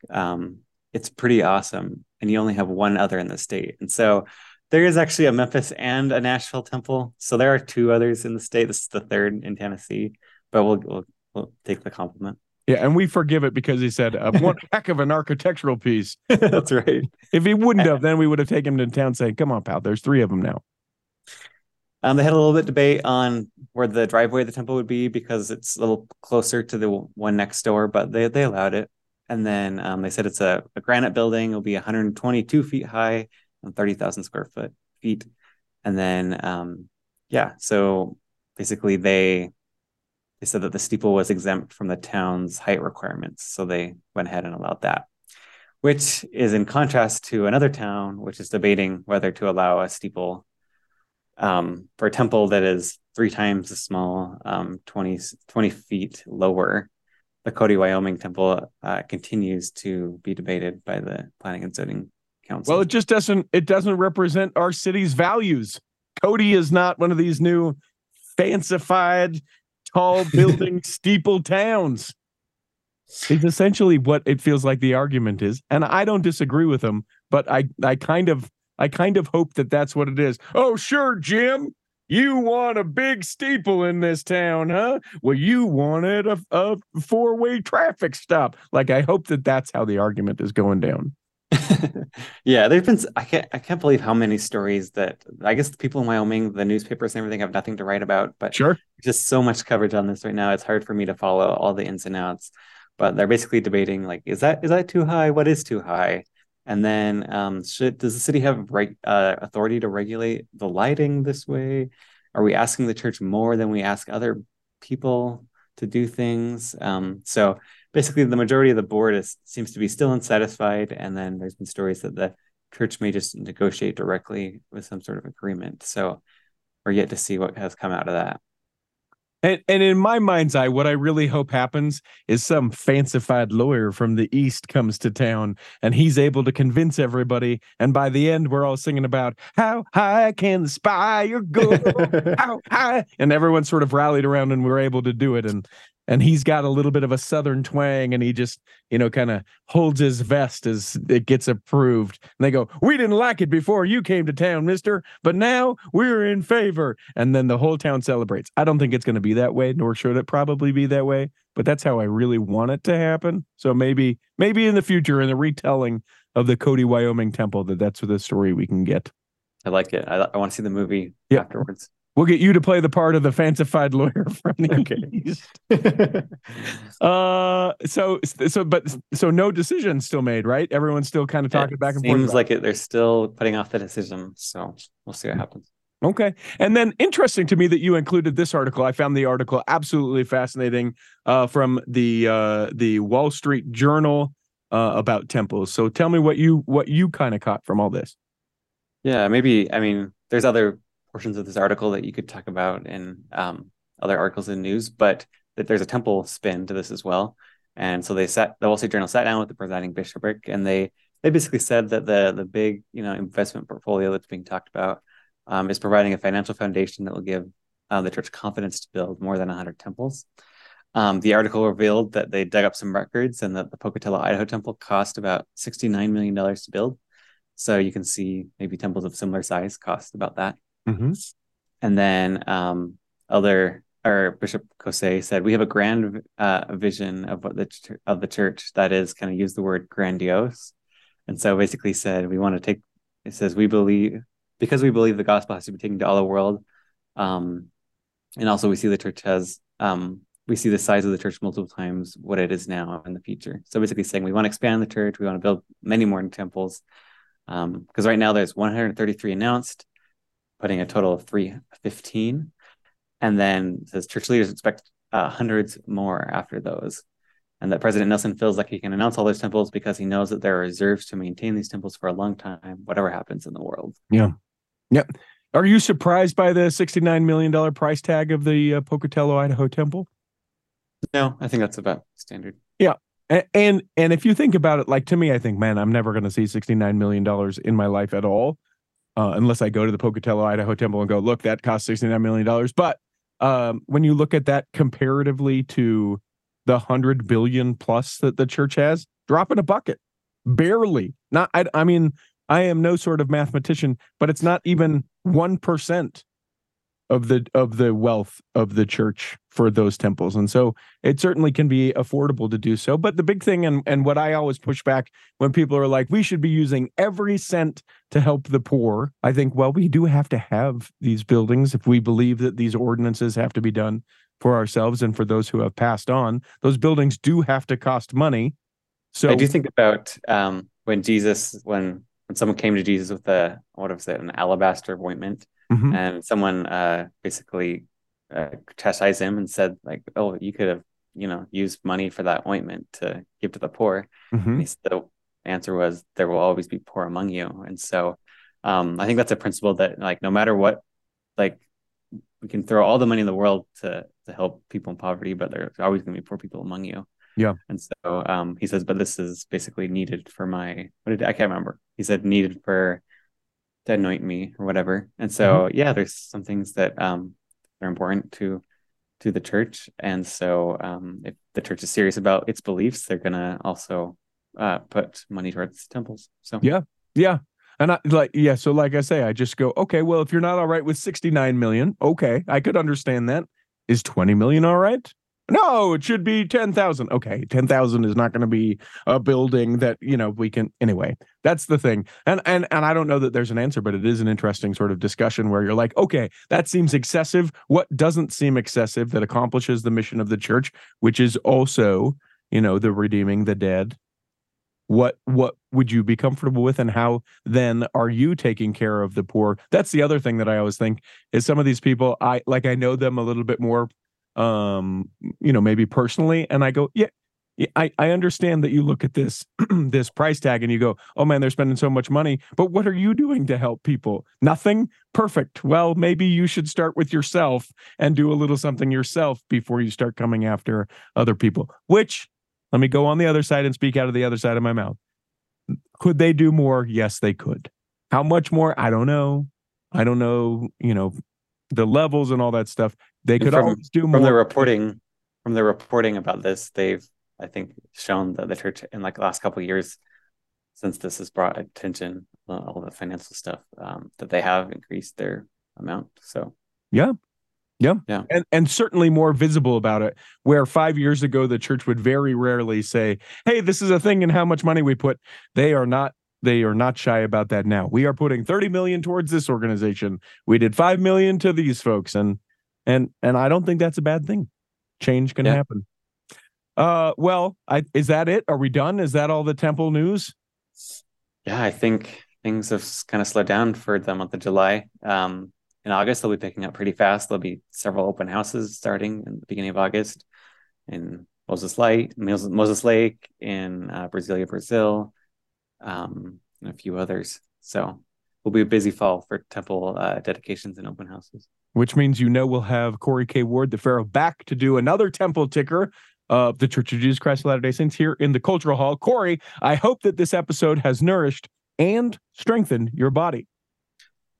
Um, it's pretty awesome, and you only have one other in the state, and so." There is actually a Memphis and a Nashville temple, so there are two others in the state. This is the third in Tennessee, but we'll we'll, we'll take the compliment. yeah, and we forgive it because he said uh, one heck of an architectural piece. That's right. If he wouldn't have, then we would have taken him to town saying, "Come on, pal, there's three of them now." Um, they had a little bit debate on where the driveway of the temple would be because it's a little closer to the one next door, but they they allowed it. And then um, they said it's a, a granite building. It'll be 122 feet high and 30,000 square foot feet. And then um, yeah, so basically they they said that the steeple was exempt from the town's height requirements, so they went ahead and allowed that. Which is in contrast to another town, which is debating whether to allow a steeple um, for a temple that is three times as small, um, 20, 20 feet lower. The Cody, Wyoming temple uh, continues to be debated by the Planning and Zoning Council. Well, it just doesn't it doesn't represent our city's values. Cody is not one of these new fancified tall building steeple towns. It's essentially what it feels like the argument is, and I don't disagree with him, but I I kind of I kind of hope that that's what it is. Oh, sure, Jim. You want a big steeple in this town, huh? Well, you wanted a, a four way traffic stop. Like, I hope that that's how the argument is going down. yeah, there's been I can't I can't believe how many stories that I guess the people in Wyoming, the newspapers and everything have nothing to write about, but sure, just so much coverage on this right now. It's hard for me to follow all the ins and outs. But they're basically debating like, is that is that too high? What is too high? And then, um, should does the city have right uh, authority to regulate the lighting this way? Are we asking the church more than we ask other people to do things? Um, so basically, the majority of the board is seems to be still unsatisfied. And then there's been stories that the church may just negotiate directly with some sort of agreement. So we're yet to see what has come out of that. And and in my mind's eye, what I really hope happens is some fancified lawyer from the east comes to town and he's able to convince everybody. And by the end, we're all singing about how high can the spire go? how high? And everyone sort of rallied around and we we're able to do it. And and he's got a little bit of a southern twang and he just you know kind of holds his vest as it gets approved. And they go we didn't like it before you came to town mister but now we're in favor. And then the whole town celebrates. I don't think it's going to be that way nor should it probably be that way but that's how i really want it to happen. So maybe maybe in the future in the retelling of the cody wyoming temple that that's the story we can get. I like it. I, I want to see the movie yeah. afterwards We'll get you to play the part of the fancified lawyer from the okay. East. uh, so so but so no decision still made, right? Everyone's still kind of talking it back and seems forth. Seems like it, they're still putting off the decision. So we'll see what mm. happens. Okay. And then interesting to me that you included this article. I found the article absolutely fascinating uh, from the uh, the Wall Street Journal uh, about temples. So tell me what you what you kind of caught from all this. Yeah, maybe I mean there's other portions of this article that you could talk about in um, other articles in news, but that there's a temple spin to this as well. And so they sat the Wall Street Journal sat down with the presiding bishopric, and they they basically said that the the big you know investment portfolio that's being talked about um, is providing a financial foundation that will give uh, the church confidence to build more than 100 temples. Um, the article revealed that they dug up some records and that the Pocatello, Idaho temple cost about $69 million to build. So you can see maybe temples of similar size cost about that. Mm-hmm. And then um, other or Bishop Caussé said we have a grand uh, vision of what the ch- of the church that is kind of use the word grandiose, and so basically said we want to take. It says we believe because we believe the gospel has to be taken to all the world, um, and also we see the church has um, we see the size of the church multiple times what it is now in the future. So basically saying we want to expand the church, we want to build many more temples, because um, right now there's 133 announced putting a total of 315. And then says church leaders expect uh, hundreds more after those. And that President Nelson feels like he can announce all those temples because he knows that there are reserves to maintain these temples for a long time, whatever happens in the world. Yeah. Yep. Are you surprised by the $69 million price tag of the uh, Pocatello, Idaho temple? No, I think that's about standard. Yeah. And, and and if you think about it, like to me, I think, man, I'm never going to see $69 million in my life at all uh, unless I go to the Pocatello, Idaho temple and go, look, that cost $69 million. But um, when you look at that comparatively to the 100 billion plus that the church has, drop in a bucket. Barely. Not, I, I mean, I am no sort of mathematician, but it's not even 1% of the of the wealth of the church for those temples and so it certainly can be affordable to do so but the big thing and and what i always push back when people are like we should be using every cent to help the poor i think well we do have to have these buildings if we believe that these ordinances have to be done for ourselves and for those who have passed on those buildings do have to cost money so i do think about um, when jesus when when someone came to jesus with a what was it an alabaster ointment mm-hmm. and someone uh, basically uh, chastised him and said like, "Oh, you could have you know used money for that ointment to give to the poor." Mm-hmm. the answer was, "There will always be poor among you," and so um, I think that's a principle that like no matter what, like we can throw all the money in the world to to help people in poverty, but there's always going to be poor people among you. Yeah. And so um, he says, but this is basically needed for my what did I can't remember. He said needed for to anoint me or whatever. And so Mm-hmm. yeah, there's some things that um are important to to the church. And so um if the church is serious about its beliefs, they're gonna also uh put money towards temples. So Yeah. Yeah. And I like, yeah. So, like I say, I just go, okay, well, if you're not all right with 69 million, okay, I could understand that. Is 20 million all right? No, it should be 10,000. Okay, 10,000 is not going to be a building that, you know, we can anyway. That's the thing. And and and I don't know that there's an answer, but it is an interesting sort of discussion where you're like, okay, that seems excessive. What doesn't seem excessive that accomplishes the mission of the church, which is also, you know, the redeeming the dead what what would you be comfortable with and how then are you taking care of the poor that's the other thing that i always think is some of these people i like i know them a little bit more um you know maybe personally and i go yeah I, I understand that you look at this this price tag and you go, oh man, they're spending so much money. But what are you doing to help people? Nothing. Perfect. Well, maybe you should start with yourself and do a little something yourself before you start coming after other people. Which let me go on the other side and speak out of the other side of my mouth. Could they do more? Yes, they could. How much more? I don't know. I don't know, you know, the levels and all that stuff. They could from- always do from more. the reporting from the reporting about this, they've I think shown that the church in like the last couple of years since this has brought attention, uh, all the financial stuff, um, that they have increased their amount. So Yeah. Yeah. Yeah. And and certainly more visible about it. Where five years ago the church would very rarely say, Hey, this is a thing and how much money we put. They are not they are not shy about that now. We are putting 30 million towards this organization. We did five million to these folks. And and and I don't think that's a bad thing. Change can Yeah. happen. Uh well, I is that it? Are we done? Is that all the temple news? yeah, I think things have kind of slowed down for the month of July. Um, in August, they'll be picking up pretty fast. There'll be several open houses starting in the beginning of August in Moses Moses, Moses Lake, in uh, Brasilia, Brazil, um, and a few others. So will be a busy fall for temple uh, dedications and open houses. which means you know we'll have Corey K. Ward, the Pharaoh, back to do another temple ticker of the Church of Jesus Christ of Latter day Saints here in the Cultural Hall. Corey, I hope that this episode has nourished and strengthened your body.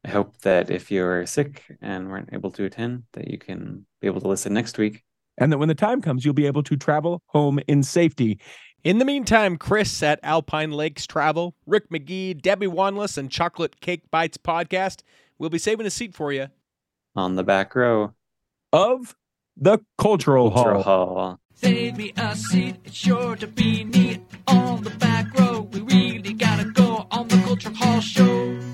I hope that if you're sick and weren't able to attend, that you can be able to listen next week. And that when the time comes, you'll be able to travel home in safety. In the meantime, Chris at Alpine Lakes Travel, Rick McGee, Debbie Wanless, and Chocolate Cake Bites podcast will be saving a seat for you. On the back row, Of the Cultural, Cultural Hall. Hall. Save me a seat, it's sure to be neat on the back row. We really gotta go on the Culture Hall show.